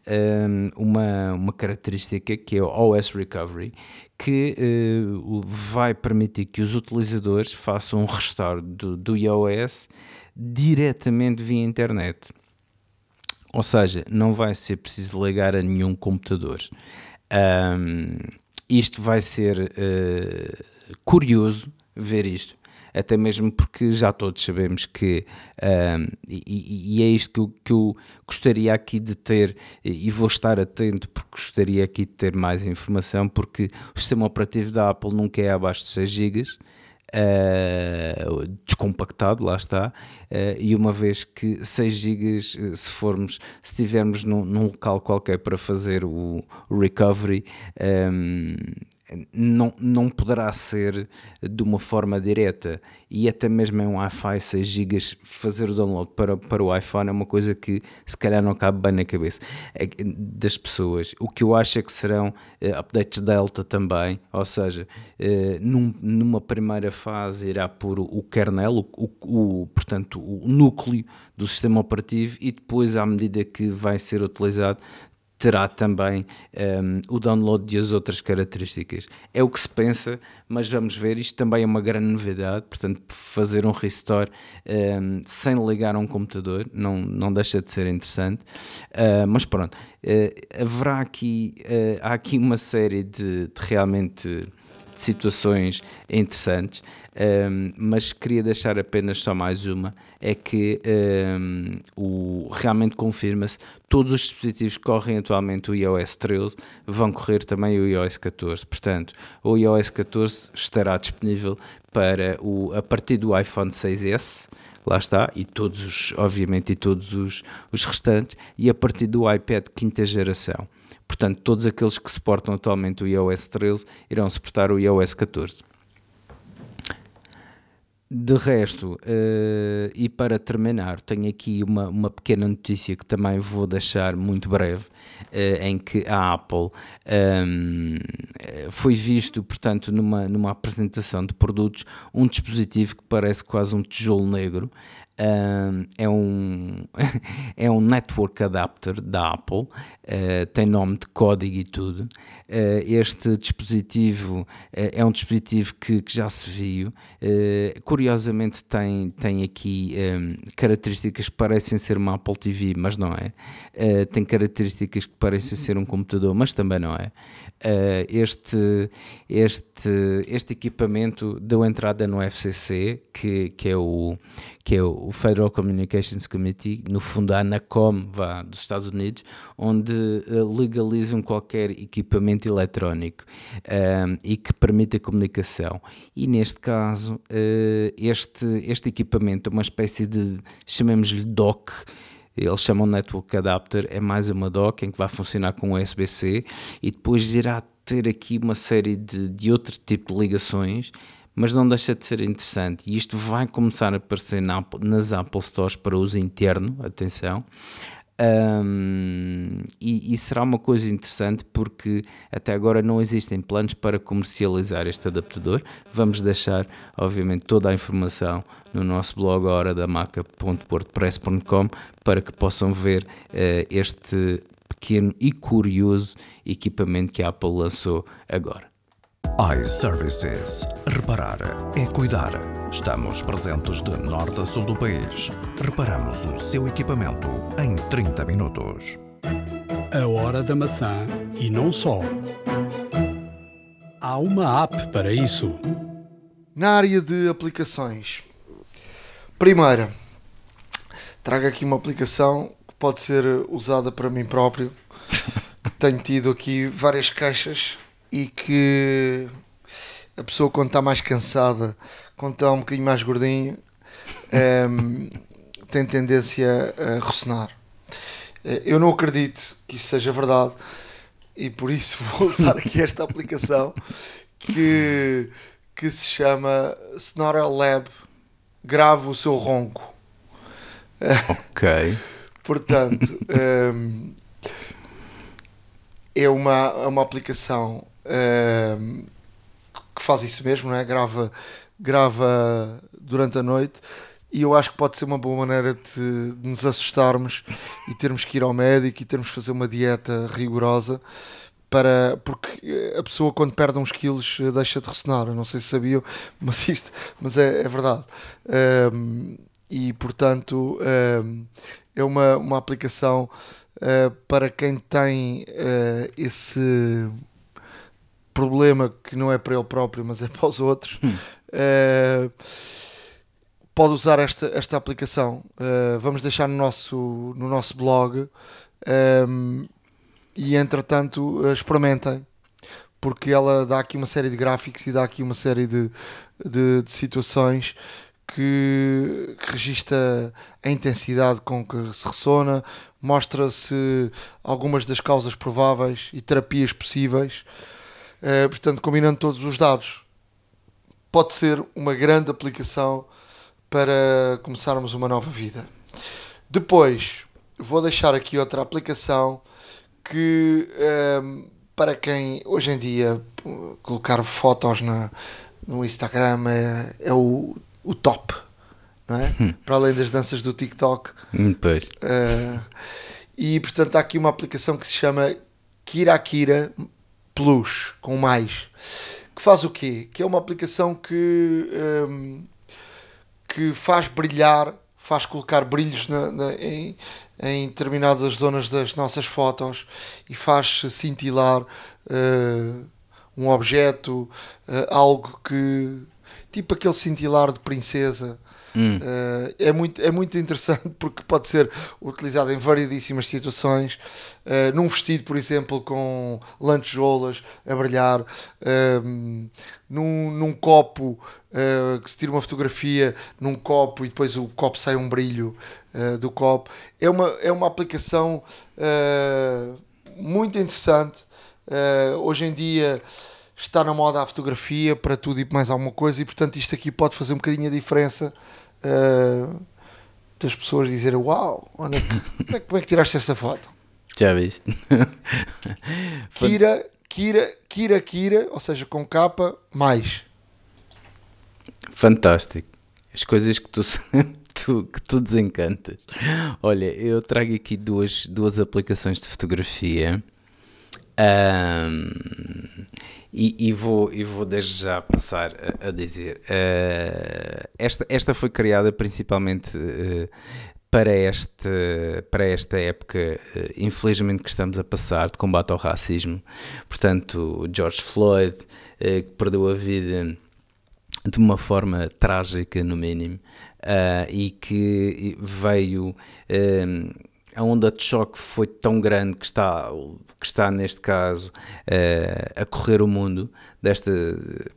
um, uma, uma característica que é o OS Recovery, que uh, vai permitir que os utilizadores façam um restore do, do iOS diretamente via internet. Ou seja, não vai ser preciso ligar a nenhum computador. Um, isto vai ser uh, curioso ver isto até mesmo porque já todos sabemos que, um, e, e, é isto que eu, que eu, gostaria aqui de ter, e vou estar atento porque gostaria aqui de ter mais informação, porque o sistema operativo da Apple nunca é abaixo de 6 GB. Uh, descompactado, lá está, uh, e uma vez que 6 GB, se formos, se estivermos num, num, local qualquer para fazer o recovery, um, não, não poderá ser de uma forma direta e até mesmo em um Wi-Fi 6 GB fazer o download para, para o iPhone é uma coisa que se calhar não cabe bem na cabeça é das pessoas. O que eu acho é que serão uh, updates Delta também, ou seja, uh, num, numa primeira fase irá por o kernel, o, o, o, portanto o núcleo do sistema operativo e depois à medida que vai ser utilizado terá também um, o download de as outras características. É o que se pensa, mas vamos ver. Isto também é uma grande novidade. Portanto, fazer um restore um, sem ligar a um computador não, não deixa de ser interessante. Uh, mas pronto, uh, haverá aqui, uh, há aqui uma série de, de realmente situações interessantes, um, mas queria deixar apenas só mais uma, é que um, o, realmente confirma-se, todos os dispositivos que correm atualmente o iOS 13 vão correr também o iOS 14, portanto o iOS 14 estará disponível para o, a partir do iPhone 6S, lá está, e todos os, obviamente, e todos os, os restantes, e a partir do iPad quinta geração. Portanto, todos aqueles que suportam atualmente o iOS 13 irão suportar o iOS 14. De resto, uh, e para terminar, tenho aqui uma, uma pequena notícia que também vou deixar muito breve, uh, em que a Apple um, ehm, foi visto, portanto, numa, numa apresentação de produtos, um dispositivo que parece quase um tijolo negro, é, um, é um network adapter da Apple, uh, tem nome de código e tudo. Uh, este dispositivo uh, é um dispositivo que, que já se viu. curiosamente, tem, tem aqui um, características que parecem ser uma Apple TV, mas não é. tem características que parecem ser um computador, mas também não é. Este, este, este equipamento deu entrada no FCC, que, que é o que é o Federal Communications Committee, no fundo a ANACOM vá, dos Estados Unidos, onde uh, legalizam qualquer equipamento eletrónico uh, e que permite a comunicação. E neste caso, uh, este, este equipamento é uma espécie de, chamemos-lhe dock, eles chamam Network Adapter, é mais uma dock em que vai funcionar com USB-C e depois irá ter aqui uma série de, de outro tipo de ligações mas não deixa de ser interessante. E isto vai começar a aparecer na, nas Apple Stores para uso interno, atenção. Um, e, e, será uma coisa interessante porque até agora não existem planos para comercializar este adaptador. Vamos deixar, obviamente, toda a informação no nosso blog hora da maca.wordpress.com para que possam ver uh, este pequeno e curioso equipamento que a Apple lançou agora iServices. Reparar é cuidar. Estamos presentes de norte a sul do país. Reparamos o seu equipamento em 30 minutos. A hora da maçã e não só. Há uma app para isso. Na área de aplicações, primeira, trago aqui uma aplicação que pode ser usada para mim próprio. Tenho tido aqui várias caixas e que a pessoa quando está mais cansada, quando está um bocadinho mais gordinho, um, ehm, tem tendência a ressonar. Eh, eu não acredito que isso seja verdade e por isso vou usar aqui esta aplicação que, que se chama Snorel Lab Grave o seu ronco. Ok. Portanto, um, ehm, é uma, é uma aplicação que faz isso mesmo, não é? grava, grava durante a noite e eu acho que pode ser uma boa maneira de, de nos assustarmos e termos que ir ao médico e termos que fazer uma dieta rigorosa para porque a pessoa quando perde uns quilos deixa de ressonar. Eu não sei se sabiam, mas isto mas é, é verdade. Um, e portanto um, é uma, uma aplicação uh, para quem tem uh, esse problema que não é para ele próprio, mas é para os outros, hum. uh, pode usar esta, esta aplicação. Uh, vamos deixar no nosso, no nosso blog um, ehm, e entretanto experimentem. Porque ela dá aqui uma série de gráficos e dá aqui uma série de, de, de situações que, que registra a intensidade com que se ressona, mostra-se algumas das causas prováveis e terapias possíveis. Uh, portanto, combinando todos os dados, pode ser uma grande aplicação para começarmos uma nova vida. Depois, vou deixar aqui outra aplicação que ehm, para quem hoje em dia colocar fotos na, no Instagram é, é o, o top, não é? Hum. Para além das danças do TikTok. Hum, pois. Uh, E portanto há aqui uma aplicação que se chama Kira Kira Plus, com mais, que faz o quê? Que é uma aplicação que, um, que faz brilhar, faz colocar brilhos na, na, em, em determinadas zonas das nossas fotos e faz cintilar uh, um objeto, uh, algo que tipo aquele cintilar de princesa Hum. Uh, é, muito, é muito interessante porque pode ser utilizado em variedíssimas situações. Uh, num vestido, por exemplo, com lantejoulas a brilhar, uh, num, num copo que se tira uma fotografia num copo e depois o copo sai um brilho do copo. É uma, é uma aplicação muito interessante. hoje em dia está na moda a fotografia para tudo e mais alguma coisa e portanto isto aqui pode fazer um bocadinho a diferença uh, das pessoas dizerem uau, onde é que, como, é, que tiraste essa foto? Já viste? Kira, Kira, Kira, Kira, ou seja, com capa mais. Fantástico. As coisas que tu, tu, que tu desencantas. Olha, eu trago aqui duas, duas aplicações de fotografia. Um, e, e, vou, e vou desde já passar a, a dizer: uh, esta, esta foi criada principalmente uh, para, este, para esta época, uh, infelizmente, que estamos a passar de combate ao racismo. Portanto, George Floyd, que perdeu a vida de uma forma trágica, no mínimo, e que veio a onda de choque foi tão grande que está, que está neste caso, uh, a correr o mundo, desta,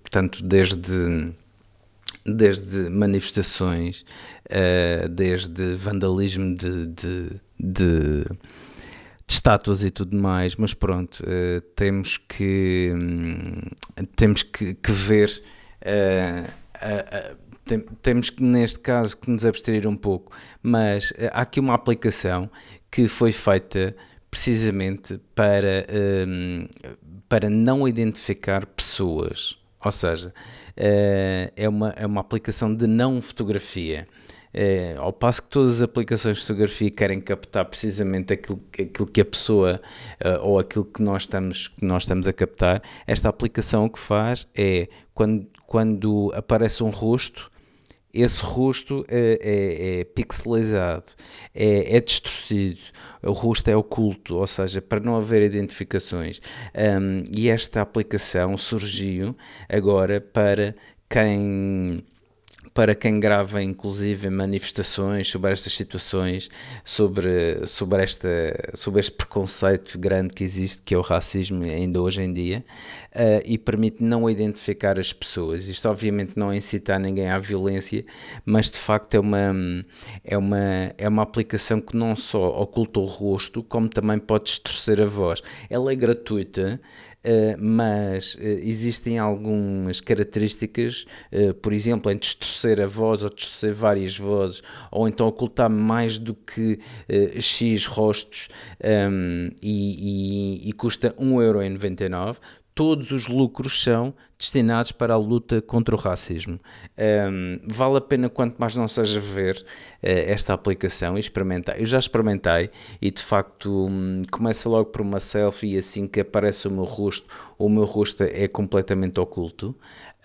portanto, desde, desde manifestações, uh, desde vandalismo de, de, de, de, estátuas e tudo mais, mas pronto, uh, temos que, um, temos que, que ver a, tem, temos que, neste caso, que nos abstrair um pouco, mas uh, há aqui uma aplicação que foi feita precisamente para, um, para não identificar pessoas, ou seja, uh, é, uma, é uma aplicação de não fotografia. Uh, ao passo que todas as aplicações de fotografia querem captar precisamente aquilo, aquilo que a pessoa ou aquilo que nós, estamos, que nós estamos a captar, esta aplicação o que faz é quando, quando aparece um rosto, esse rosto é, é, é pixelizado, é, é, distorcido, o rosto é oculto, ou seja, para não haver identificações. Um, e esta aplicação surgiu agora para quem para quem grava inclusive manifestações sobre estas situações, sobre, sobre, esta, sobre este preconceito grande que existe, que é o racismo ainda hoje em dia, uh, e permite não identificar as pessoas. Isto obviamente não é incitar ninguém à violência, mas de facto é uma, é uma, é uma aplicação que não só oculta o rosto, como também pode distorcer a voz. Ela é gratuita, Uh, mas uh, existem algumas características, uh, por exemplo, em distorcer a voz ou distorcer várias vozes, ou então ocultar mais do que X rostos um, e, e, e custa 1,99€. Todos os lucros são destinados para a luta contra o racismo. Um, vale a pena, quanto mais não seja ver uh, esta aplicação e experimentar. Eu já experimentei e de facto um, começa logo por uma selfie e assim que aparece o meu rosto, o meu rosto é completamente oculto.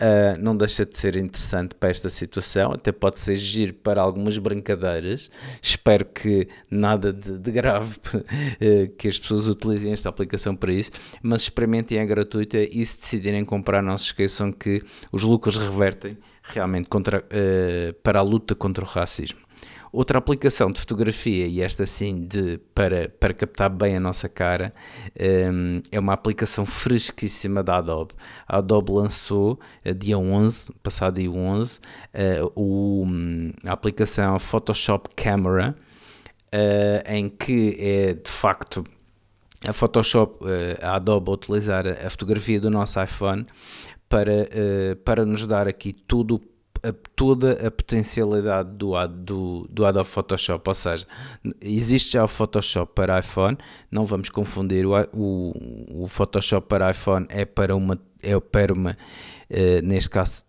Uh, não deixa de ser interessante para esta situação, até pode ser giro para algumas brincadeiras. Espero que nada de, de grave uh, que as pessoas utilizem esta aplicação para isso, mas experimentem, é gratuita e se decidirem comprar, não se esqueçam que os lucros revertem realmente contra, uh, para a luta contra o racismo. Outra aplicação de fotografia, e esta sim de, para, para captar bem a nossa cara, um, é uma aplicação fresquíssima da Adobe. A Adobe lançou uh, dia 11, passado dia 11, uh, eh, o, um, a aplicação Photoshop Camera, uh, em que é de facto a Photoshop, a Adobe a utilizar a fotografia do nosso iPhone para, para nos dar aqui tudo a, toda a potencialidade do, do, do Adobe Photoshop, ou seja, existe já o Photoshop para iPhone, não vamos confundir, o, o, o Photoshop para iPhone é para uma, é para uma uh, neste caso,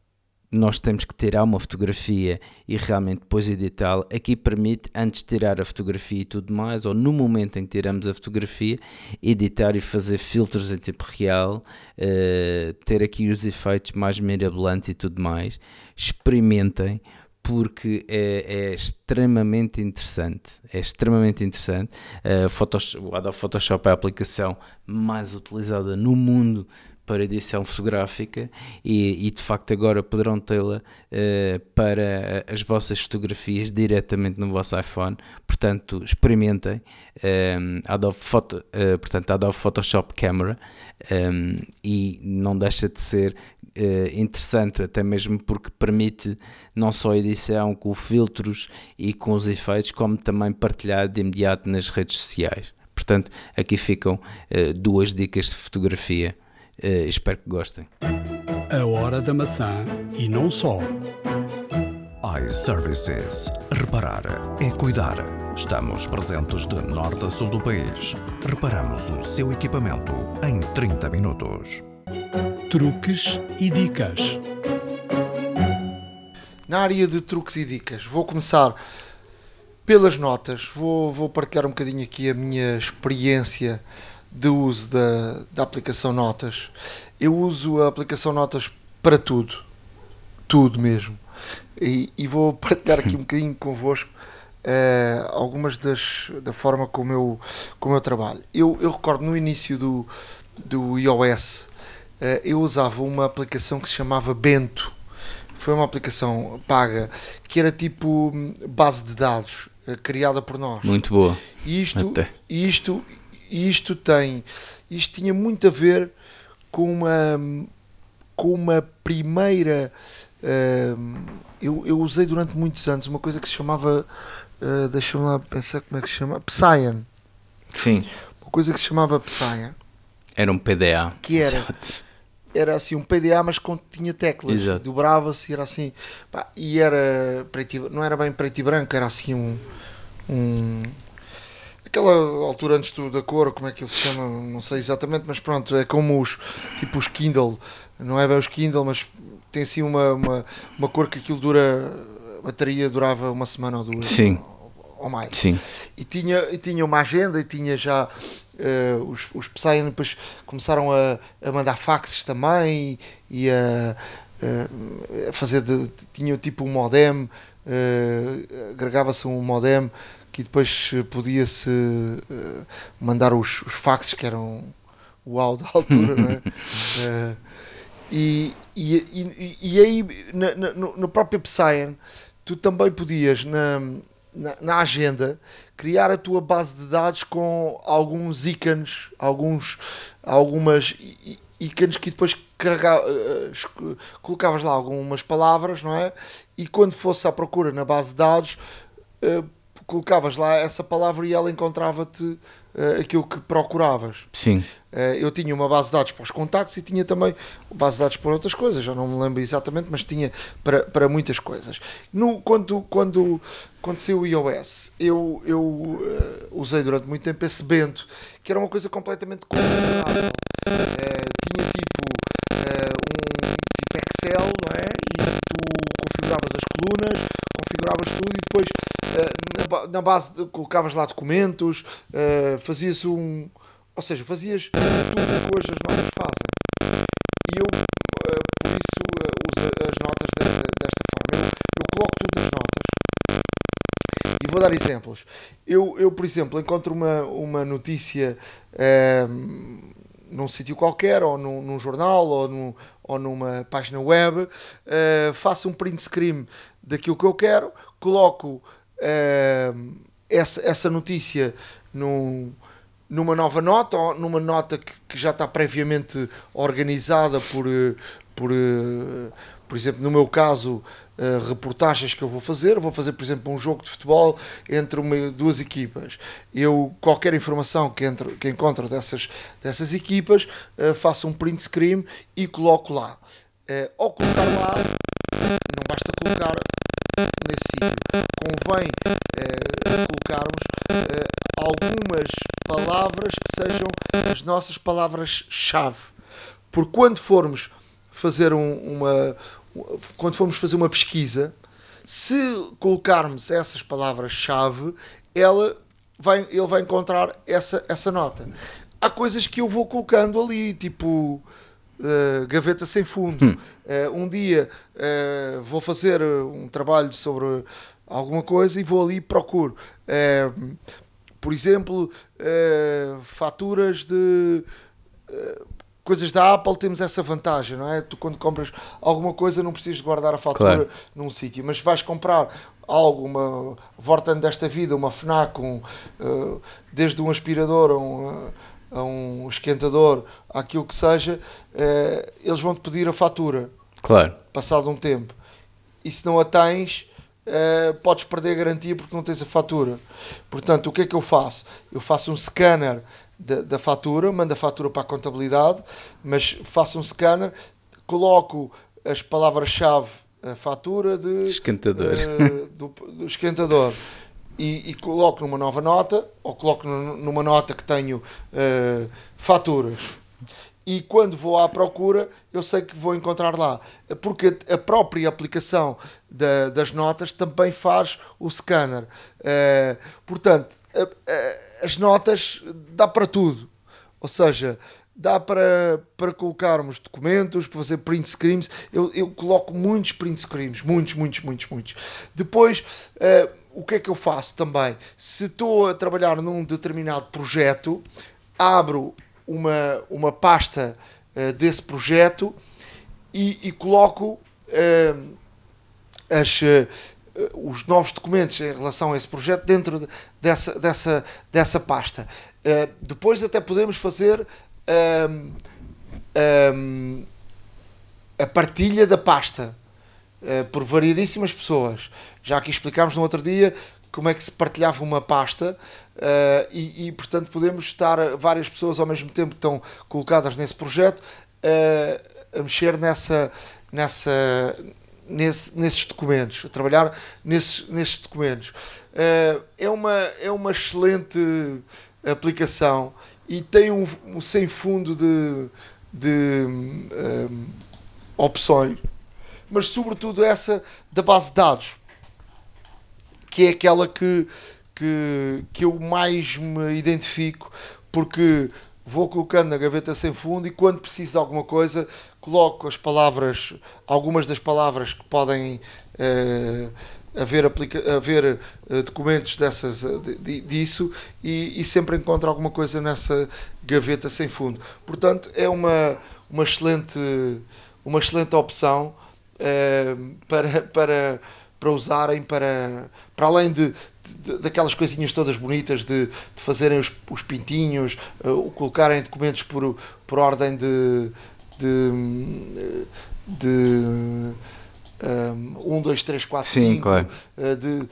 nós temos que tirar uma fotografia e realmente depois editá-la. Aqui permite, antes de tirar a fotografia e tudo mais, ou no momento em que tiramos a fotografia, editar e fazer filtros em tempo real, uh, ter aqui os efeitos mais mirabolantes e tudo mais. Experimentem porque é, é, extremamente interessante. É extremamente interessante. Uh, Photoshop, o Adobe Photoshop é a aplicação mais utilizada no mundo para edição fotográfica e, e de facto agora poderão tê-la uh, para as vossas fotografias diretamente no vosso iPhone. Portanto, experimentem um, Adobe, Photo, uh, portanto, Adobe Photoshop Camera um, e não deixa de ser uh, interessante, até mesmo porque permite não só a edição com filtros e com os efeitos, como também partilhar de imediato nas redes sociais. Portanto, aqui ficam duas dicas de fotografia. Uh, espero que gostem. A hora da maçã e não só. iServices. Reparar é cuidar. Estamos presentes de norte a sul do país. Reparamos o seu equipamento em 30 minutos truques e dicas. Na área de truques e dicas, vou começar pelas notas. Vou, vou partilhar um bocadinho aqui a minha experiência de uso da, da aplicação Notas. Eu uso a aplicação Notas para tudo, tudo mesmo. E, e vou partilhar aqui um bocadinho convosco uh, algumas das da forma como eu, como eu trabalho. Eu, eu recordo no início do, do iOS eh, eu usava uma aplicação que se chamava Bento. Foi uma aplicação paga que era tipo hum, base de dados eh, criada por nós. Muito boa. E isto, isto, isto tem, isto tinha muito a ver com uma, com uma primeira. Uh, eu, eu usei durante muitos anos uma coisa que se chamava. Uh, Deixa-me lá pensar como é que se chama. Psyan. Sim. Uma coisa que se chamava Psyan. Era um PDA. Que era. Exato era assim um PDA, mas tinha teclas. Dobrava-se, era assim. Pá, e era preto, não era bem preto e branco, era assim um. um aquela altura antes do, da cor, como é que ele se chama, não sei exatamente, mas pronto, é como os tipo os Kindle, não é bem os Kindle, mas tem assim uma, uma, uma cor que aquilo dura, a bateria durava uma semana ou duas. Sim. Ou, ou mais. Sim. E tinha, e tinha uma agenda e tinha já uh, os, os Psy depois começaram a, a mandar faxes também e, a, a fazer de, tinha tipo um modem uh, agregava-se um modem que depois podia-se uh, mandar os, os faxes que eram o uau da altura não é? uh, e, e, e, e, aí na, na, no, no próprio Psyan tu também podias na, na, na, agenda criar a tua base de dados com alguns ícones, alguns, algumas ícones que depois carrega, uh, colocavas lá algumas palavras, não é? E quando fosse à procura na base de dados, uh, colocavas lá essa palavra e ela encontrava-te uh, aquilo que procuravas. Sim. Uh, eu tinha uma base de dados para os contactos e tinha também base de dados para outras coisas, já não me lembro exatamente, mas tinha para, para muitas coisas. No, quando, quando, quando saiu o iOS, eu, eu uh, usei durante muito tempo esse Bento, que era uma coisa completamente configurável. Uh, tinha tipo um tipo Excel, não é? E tu configuravas as colunas, configuravas tudo e depois na, na base de, colocavas lá documentos, fazia-se um ou seja, fazias tudo que hoje as notas fazem. E eu, uh, por isso, uh, uso as notas de, desta forma. Eu, eu, coloco tudo nas notas. E vou dar exemplos. Eu, eu por exemplo, encontro uma, uma notícia uh, num sítio qualquer, ou num, num, jornal, ou, num, ou numa página web, uh, faço um print screen daquilo que eu quero, coloco essa, essa notícia num numa nova nota ou numa nota que, que já está previamente organizada por, eh, por, por exemplo, no meu caso, uh, reportagens que eu vou fazer. Vou fazer, por exemplo, um jogo de futebol entre uma, duas equipas. Eu, qualquer informação que, entre, que encontro dessas, dessas equipas, uh, faço um print screen e coloco lá. Uh, ao colocar lá, não basta colocar nesse sítio. Convém colocarmos algumas palavras que sejam as nossas palavras-chave. Porque quando formos fazer um, uma, quando formos fazer uma pesquisa, se colocarmos essas palavras-chave, ela vai, ele vai encontrar essa, essa nota. Há coisas que eu vou colocando ali, tipo uh, gaveta sem fundo. Hum. Uh, um dia uh, vou fazer um trabalho sobre alguma coisa e vou ali e procuro. por exemplo, faturas de coisas da Apple temos essa vantagem, não é? Tu quando compras alguma coisa não precisas guardar a fatura claro. num sítio, mas vais comprar algo, uma Vorten desta vida, uma FNAC, um, uh, desde um aspirador a um, a um esquentador, aquilo que seja, uh, eles vão-te pedir a fatura. Claro. Passado um tempo. E se não a tens, uh, podes perder a garantia porque não tens a fatura. Portanto, o que é que eu faço? Eu faço um scanner da, da fatura, mando a fatura para a contabilidade, mas faço um scanner, coloco as palavras-chave, a fatura de esquentador, uh, do, do, esquentador e, e, coloco numa nova nota ou coloco numa nota que tenho uh, faturas. E quando vou à procura, eu sei que vou encontrar lá. Porque a própria aplicação da, das notas também faz o scanner. Uh, portanto, as notas dá para tudo. Ou seja, dá para, para colocarmos documentos, para fazer print screens. Eu, eu coloco muitos print screens, muitos, muitos, muitos, muitos. Depois, o que é que eu faço também? Se estou a trabalhar num determinado projeto, abro uma, uma pasta uh, desse projeto e, e coloco uh, as eh, os novos documentos em relação a esse projeto dentro dessa, dessa, dessa pasta. Uh, depois até podemos fazer um, um, a partilha da pasta uh, por variedíssimas pessoas. Já aqui explicámos no outro dia como é que se partilhava uma pasta uh, e, e, portanto podemos estar várias pessoas ao mesmo tempo que estão colocadas nesse projeto a mexer nessa, nessa, nesse, nesses documentos, a trabalhar nesses, nesses documentos. Uh, é, uma, é uma excelente aplicação e tem um, um sem fundo de, de um, opções, mas sobretudo essa da base de dados, que é aquela que, que, que eu mais me identifico, porque vou colocando na gaveta sem fundo e quando preciso de alguma coisa coloco as palavras, algumas das palavras que podem uh, haver, aplica haver uh, documentos dessas, uh, de, disso e, e, sempre encontro alguma coisa nessa gaveta sem fundo. Portanto, é uma, uma, excelente, uma excelente opção para, para, para usarem, para, para além de, daquelas coisinhas todas bonitas de, de fazerem os, os pintinhos, uh, colocarem documentos por, por ordem de, de, de um, 1, 2, 3, 4, Sim, 5, claro. uh, de, de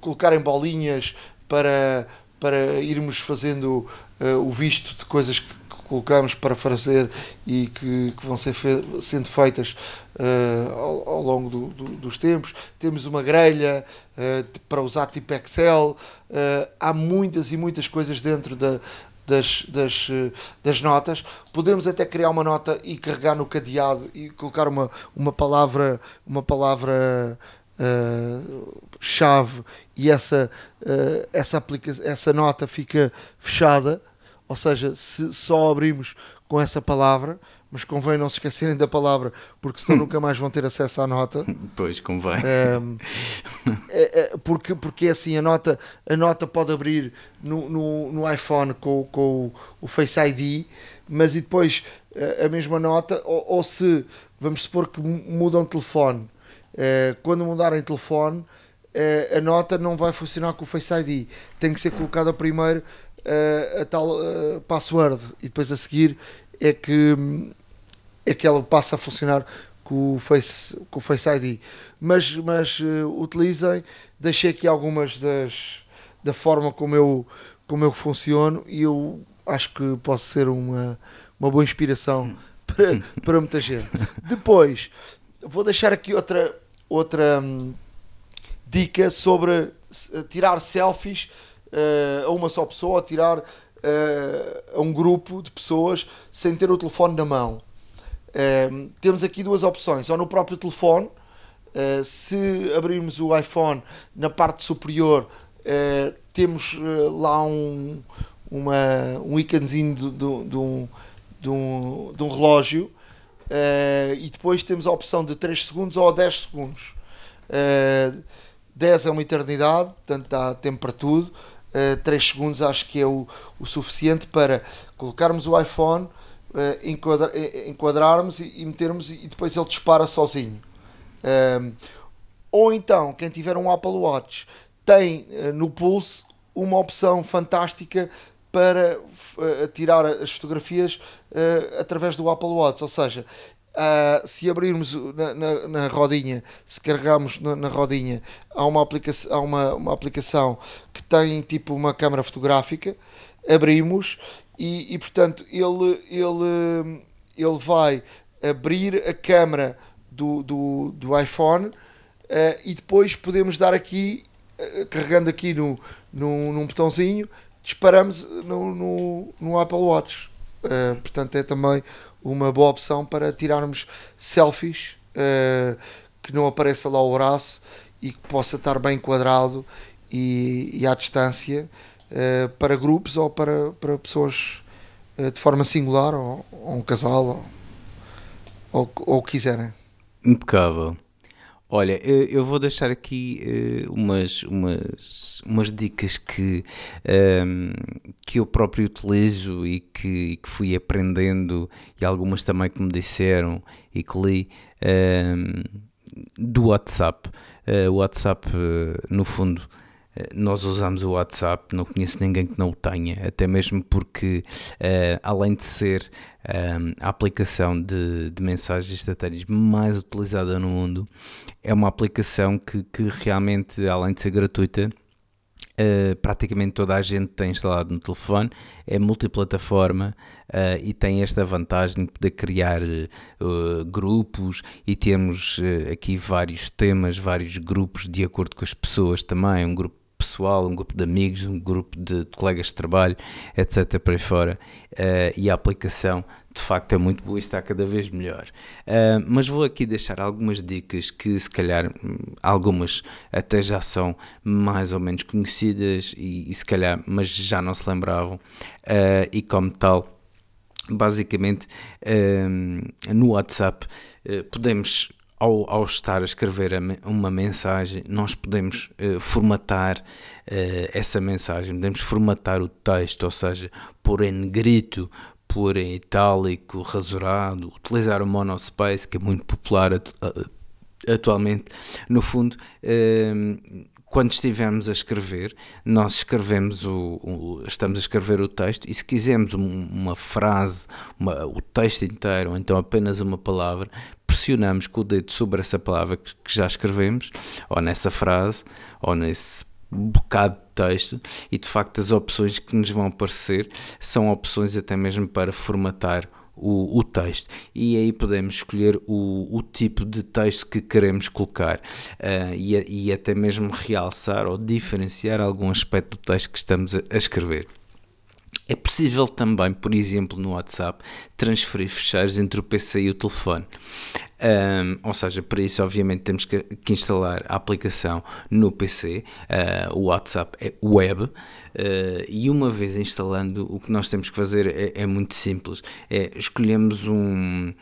colocarem bolinhas para, para irmos fazendo uh, o visto de coisas que colocamos para fazer e que, que vão ser fe sendo feitas uh, ao, ao, longo do, do, dos tempos. Temos uma grelha uh, para usar tipo Excel. Uh, há muitas e muitas coisas dentro da, das, das, das notas. Podemos até criar uma nota e carregar no cadeado e colocar uma, uma palavra, uma palavra uh, chave e essa, uh, essa, essa nota fica fechada. Ou seja, se só abrimos com essa palavra, mas convém não se esquecerem da palavra, porque senão nunca mais vão ter acesso à nota. Pois, convém. é, é, porque, porque é assim, a nota, a nota pode abrir no, no, no iPhone com, com o, Face ID, mas e depois a mesma nota, ou, ou se, vamos supor que mudam de telefone, é, quando mudarem de telefone, é, a nota não vai funcionar com o Face ID, tem que ser colocada primeiro a tal password e depois a seguir é que, é que ela passa a funcionar com o Face, com o Face ID. Mas, mas uh, utilizem, deixei aqui algumas das da forma como eu, como eu funciono e eu acho que posso ser uma, uma boa inspiração para, para muita gente. Depois, vou deixar aqui outra, outra hum, dica sobre tirar selfies uh, a uma só pessoa, tirar uh, a um grupo de pessoas sem ter o telefone na mão. Uh, temos aqui duas opções, ou no próprio telefone, uh, se abrirmos o iPhone na parte superior, uh, temos lá um, um íconezinho de, de, de, um, de, um, de um relógio e depois temos a opção de 3 segundos ou 10 segundos. 10 é uma eternidade, portanto dá tempo para tudo. 3 segundos acho que é o, o suficiente para colocarmos o iPhone uh, enquadra, uh, enquadrarmos e, e, metermos e depois ele dispara sozinho. Uh, ou então, quem tiver um Apple Watch tem uh, no pulso uma opção fantástica para tirar as fotografias através do Apple Watch. Ou seja, se abrirmos na, na, na, rodinha, se carregarmos na, na, rodinha, há, uma aplicação, há uma, uma aplicação que tem tipo uma câmera fotográfica, abrimos e, e portanto ele, ele, ele vai abrir a câmera do, do, do iPhone uh, e depois podemos dar aqui, uh, carregando aqui no, no, num botãozinho, disparamos no, no, no Apple Watch. Uh, portanto, é também uma boa opção para tirarmos selfies que não apareça lá o braço e que possa estar bem enquadrado e, e à distância uh, para grupos ou para, para pessoas uh, de forma singular ou, ou um casal ou, ou, o que quiserem. Impecável. Olha, eu vou deixar aqui uh, umas, umas, umas dicas que, um, ehm, que eu próprio utilizo e que, que, fui aprendendo, e algumas também que me disseram e que li um, ehm, do WhatsApp. Uh, o WhatsApp, uh, no fundo, eh, nós usamos o WhatsApp, não conheço ninguém que não o tenha, até mesmo porque, uh, além de ser um, a aplicação de, de, mensagens instantâneas mais utilizada no mundo, é uma aplicação que, que realmente, além de ser gratuita, Uh, praticamente toda a gente tem instalado no telefone, é multiplataforma uh, e tem esta vantagem de poder criar uh, grupos e temos aqui vários temas, vários grupos de acordo com as pessoas também, um grupo pessoal, um grupo de amigos, um grupo de, colegas de trabalho, etc. para aí fora. Uh, e a aplicação de facto é muito boa e está cada vez melhor. Uh, mas vou aqui deixar algumas dicas que, se calhar, hum, algumas até já são mais ou menos conhecidas e, e se calhar, mas já não se lembravam. Uh, e como tal, basicamente, no WhatsApp podemos ao, ao, estar a escrever uma mensagem, nós podemos uh, formatar uh, essa mensagem, podemos formatar o texto, ou seja, pôr em negrito, pôr em itálico, rasurado, utilizar o monospace, que é muito popular atualmente. No fundo, uh, quando estivermos a escrever, nós escrevemos o, o, estamos a escrever o texto e se quisermos um, uma frase, uma, o texto inteiro, ou então apenas uma palavra, pressionamos com o dedo sobre essa palavra que, que já escrevemos, ou nessa frase, ou nesse bocado de texto e de facto as opções que nos vão aparecer são opções até mesmo para formatar o, o texto e aí podemos escolher o, o tipo de texto que queremos colocar uh, e, e até mesmo realçar ou diferenciar algum aspecto do texto que estamos a, a escrever. É possível também, por exemplo, no WhatsApp, transferir fecheiros entre o PC e o telefone. Um, ou seja, para isso, obviamente, temos que, que instalar a aplicação no PC. Uh, o WhatsApp é web. Uh, e uma vez instalando, o que nós temos que fazer é, é muito simples: é escolhemos um,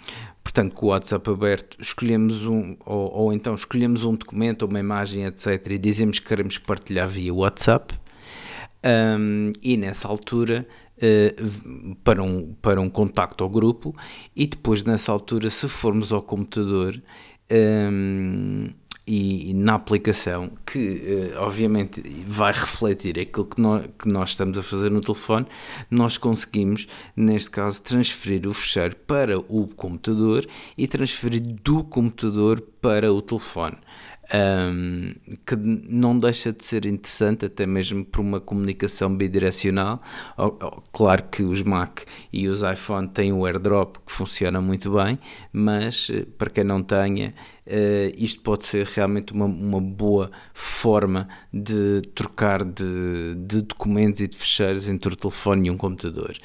portanto, com o WhatsApp aberto, escolhemos um, ou, ou, então escolhemos um documento, uma imagem, etc., e dizemos que queremos partilhar via WhatsApp. Um, e nessa altura uh, para, um, para um contacto ao grupo e depois nessa altura se formos ao computador um, e, na aplicação que uh, obviamente vai refletir aquilo que nós, que nós estamos a fazer no telefone, nós conseguimos, neste caso, transferir o fecheiro para o computador e transferir do computador para o telefone um, que não deixa de ser interessante, até mesmo por uma comunicação bidirecional. Claro que os Mac e os iPhone têm o AirDrop que funciona muito bem, mas eh, para quem não tenha, Uh, isto pode ser realmente uma, uma boa forma de trocar de, de, documentos e de fecheiros entre o telefone e um computador.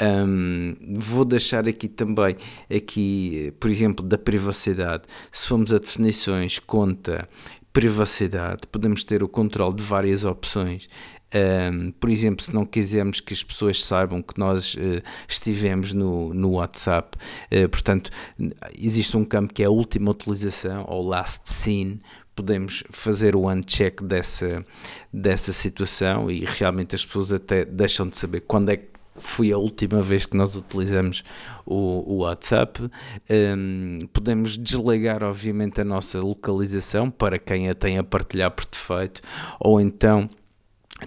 Um, vou deixar aqui também, aqui, por exemplo, da privacidade. Se formos a definições, conta, privacidade, podemos ter o controle de várias opções. Um, por exemplo, se não quisermos que as pessoas saibam que nós uh, estivemos no, no WhatsApp, uh, portanto, existe um campo que é a última utilização ou last seen. Podemos fazer o uncheck dessa, dessa situação e realmente as pessoas até deixam de saber quando é que foi a última vez que nós utilizamos o, o WhatsApp. Um, podemos desligar, obviamente, a nossa localização para quem a tem a partilhar por defeito, ou então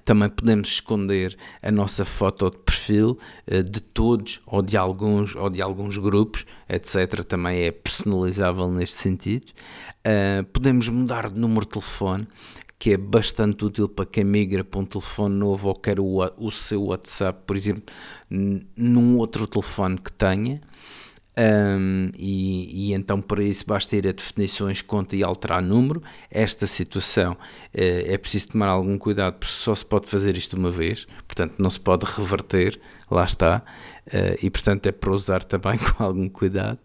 também podemos esconder a nossa foto de perfil uh, de todos ou de alguns ou de alguns grupos, etc. Também é personalizável neste sentido. Uh, podemos mudar de número de telefone, que é bastante útil para quem migra para um telefone novo ou quer o, o seu WhatsApp, por exemplo, num outro telefone que tenha. Um, e, e, então para isso basta ir a definições, conta e alterar número. Esta situação uh, é preciso tomar algum cuidado porque só se pode fazer isto uma vez, portanto não se pode reverter, lá está, uh, e portanto é para usar também com algum cuidado.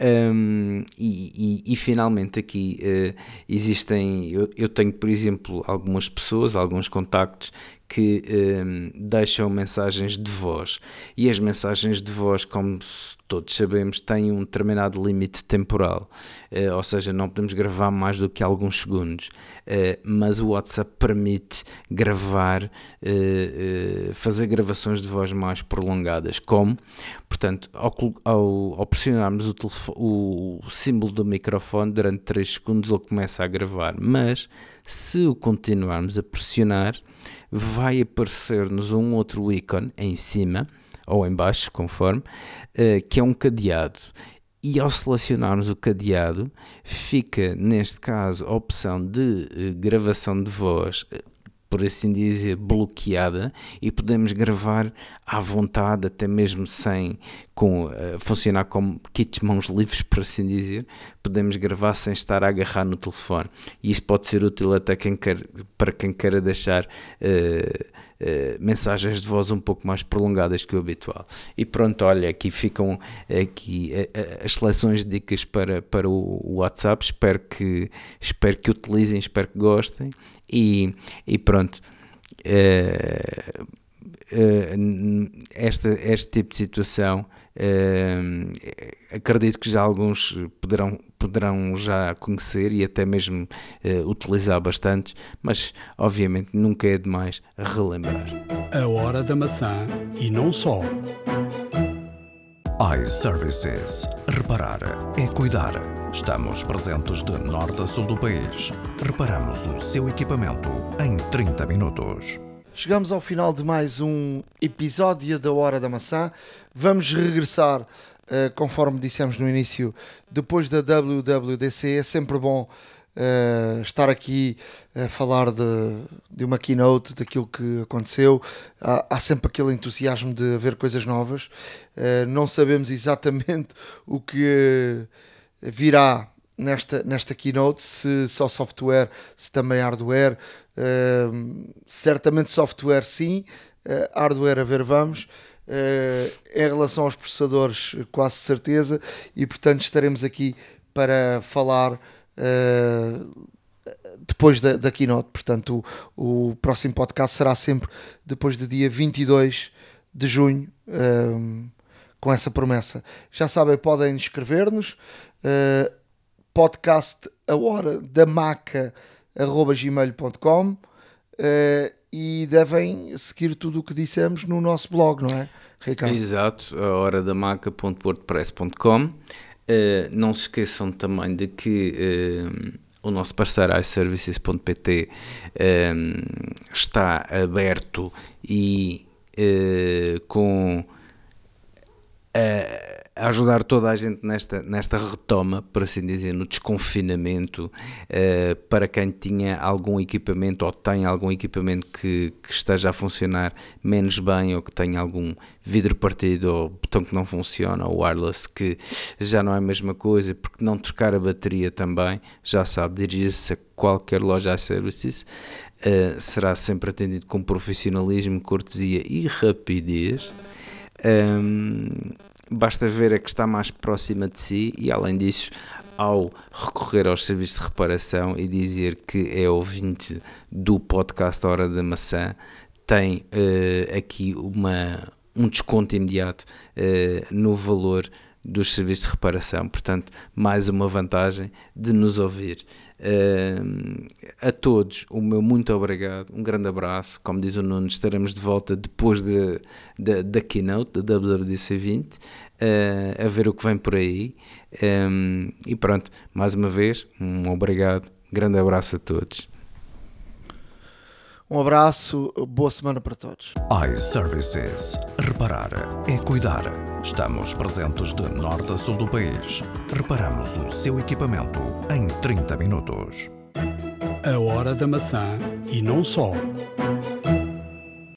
Um, e, e, e, finalmente aqui uh, existem, eu, eu, tenho por exemplo algumas pessoas, alguns contactos que um, deixam mensagens de voz. E as mensagens de voz, como todos sabemos, têm um determinado limite temporal, uh, ou seja, não podemos gravar mais do que alguns segundos, uh, mas o WhatsApp permite gravar, uh, fazer gravações de voz mais prolongadas, como, portanto, ao, ao, ao pressionarmos o, o, o símbolo do microfone durante 3 segundos ele começa a gravar, mas se o continuarmos a pressionar, vai aparecer-nos um outro ícone em cima, ou em baixo, conforme, uh, que é um cadeado. E ao selecionarmos o cadeado, fica neste caso a opção de uh, gravação de voz eh, por assim dizer, bloqueada e podemos gravar à vontade, até mesmo sem com, uh, funcionar como kits mãos livres, por assim dizer, podemos gravar sem estar a agarrar no telefone. E isto pode ser útil até quem quer, para quem queira deixar. Uh, Uh, mensagens de voz um pouco mais prolongadas que o habitual. E pronto, olha, aqui ficam aqui as seleções de dicas para, para o WhatsApp. Espero que, espero que utilizem, espero que gostem e, e pronto. Uh, uh, esta, este tipo de situação uh, acredito que já alguns poderão, poderão já conhecer e até mesmo utilizar bastante, mas obviamente nunca é demais relembrar. A hora da maçã e não só iServices. Reparar é cuidar. Estamos presentes de norte a sul do país. Reparamos o seu equipamento em 30 minutos. Chegamos ao final de mais um episódio da Hora da Maçã. Vamos regressar, uh, conforme dissemos no início, depois da WWDC. É sempre bom Uh, estar aqui a falar de, de uma keynote, daquilo que aconteceu. Há, há sempre aquele entusiasmo de ver coisas novas. Uh, não sabemos exatamente o que virá nesta, nesta keynote, se só software, se também hardware. Uh, certamente software sim, hardware a ver vamos. em relação aos processadores, quase certeza, e portanto estaremos aqui para falar uh, depois da, da keynote. Portanto, o, o, próximo podcast será sempre depois do dia 22 de junho, um, com essa promessa. Já sabem, podem escrever-nos. Uh, podcast a hora da maca gmail.com uh, e devem seguir tudo o que dissemos no nosso blog, não é, Ricardo? Exato, a hora da maca.wordpress.com Uh, não se esqueçam também de que uh, o nosso parceiro iServices.pt uh, está aberto e com a ajudar toda a gente nesta, nesta retoma, por assim dizer, no desconfinamento, uh, para quem tinha algum equipamento ou tem algum equipamento que, que, esteja a funcionar menos bem ou que tenha algum vidro partido ou botão que não funciona ou wireless que já não é a mesma coisa, porque não trocar a bateria também, já sabe, dirigir-se a qualquer loja iServices, uh, será sempre atendido com profissionalismo, cortesia e rapidez. Um, basta ver a que está mais próxima de si e, além disso, ao recorrer aos serviços de reparação e dizer que é ouvinte do podcast Hora da Maçã, tem uh, aqui uma, um desconto imediato uh, no valor dos serviços de reparação. Portanto, mais uma vantagem de nos ouvir. Uh, a todos, o meu muito obrigado, um grande abraço. Como diz o Nuno, estaremos de volta depois de, de, da keynote da WWDC 20 uh, a ver o que vem por aí. Um, e pronto, mais uma vez, um obrigado, grande abraço a todos. Um abraço, boa semana para todos. iServices. Reparar é cuidar. Estamos presentes de norte a sul do país. Reparamos o seu equipamento em 30 minutos. A hora da maçã e não só.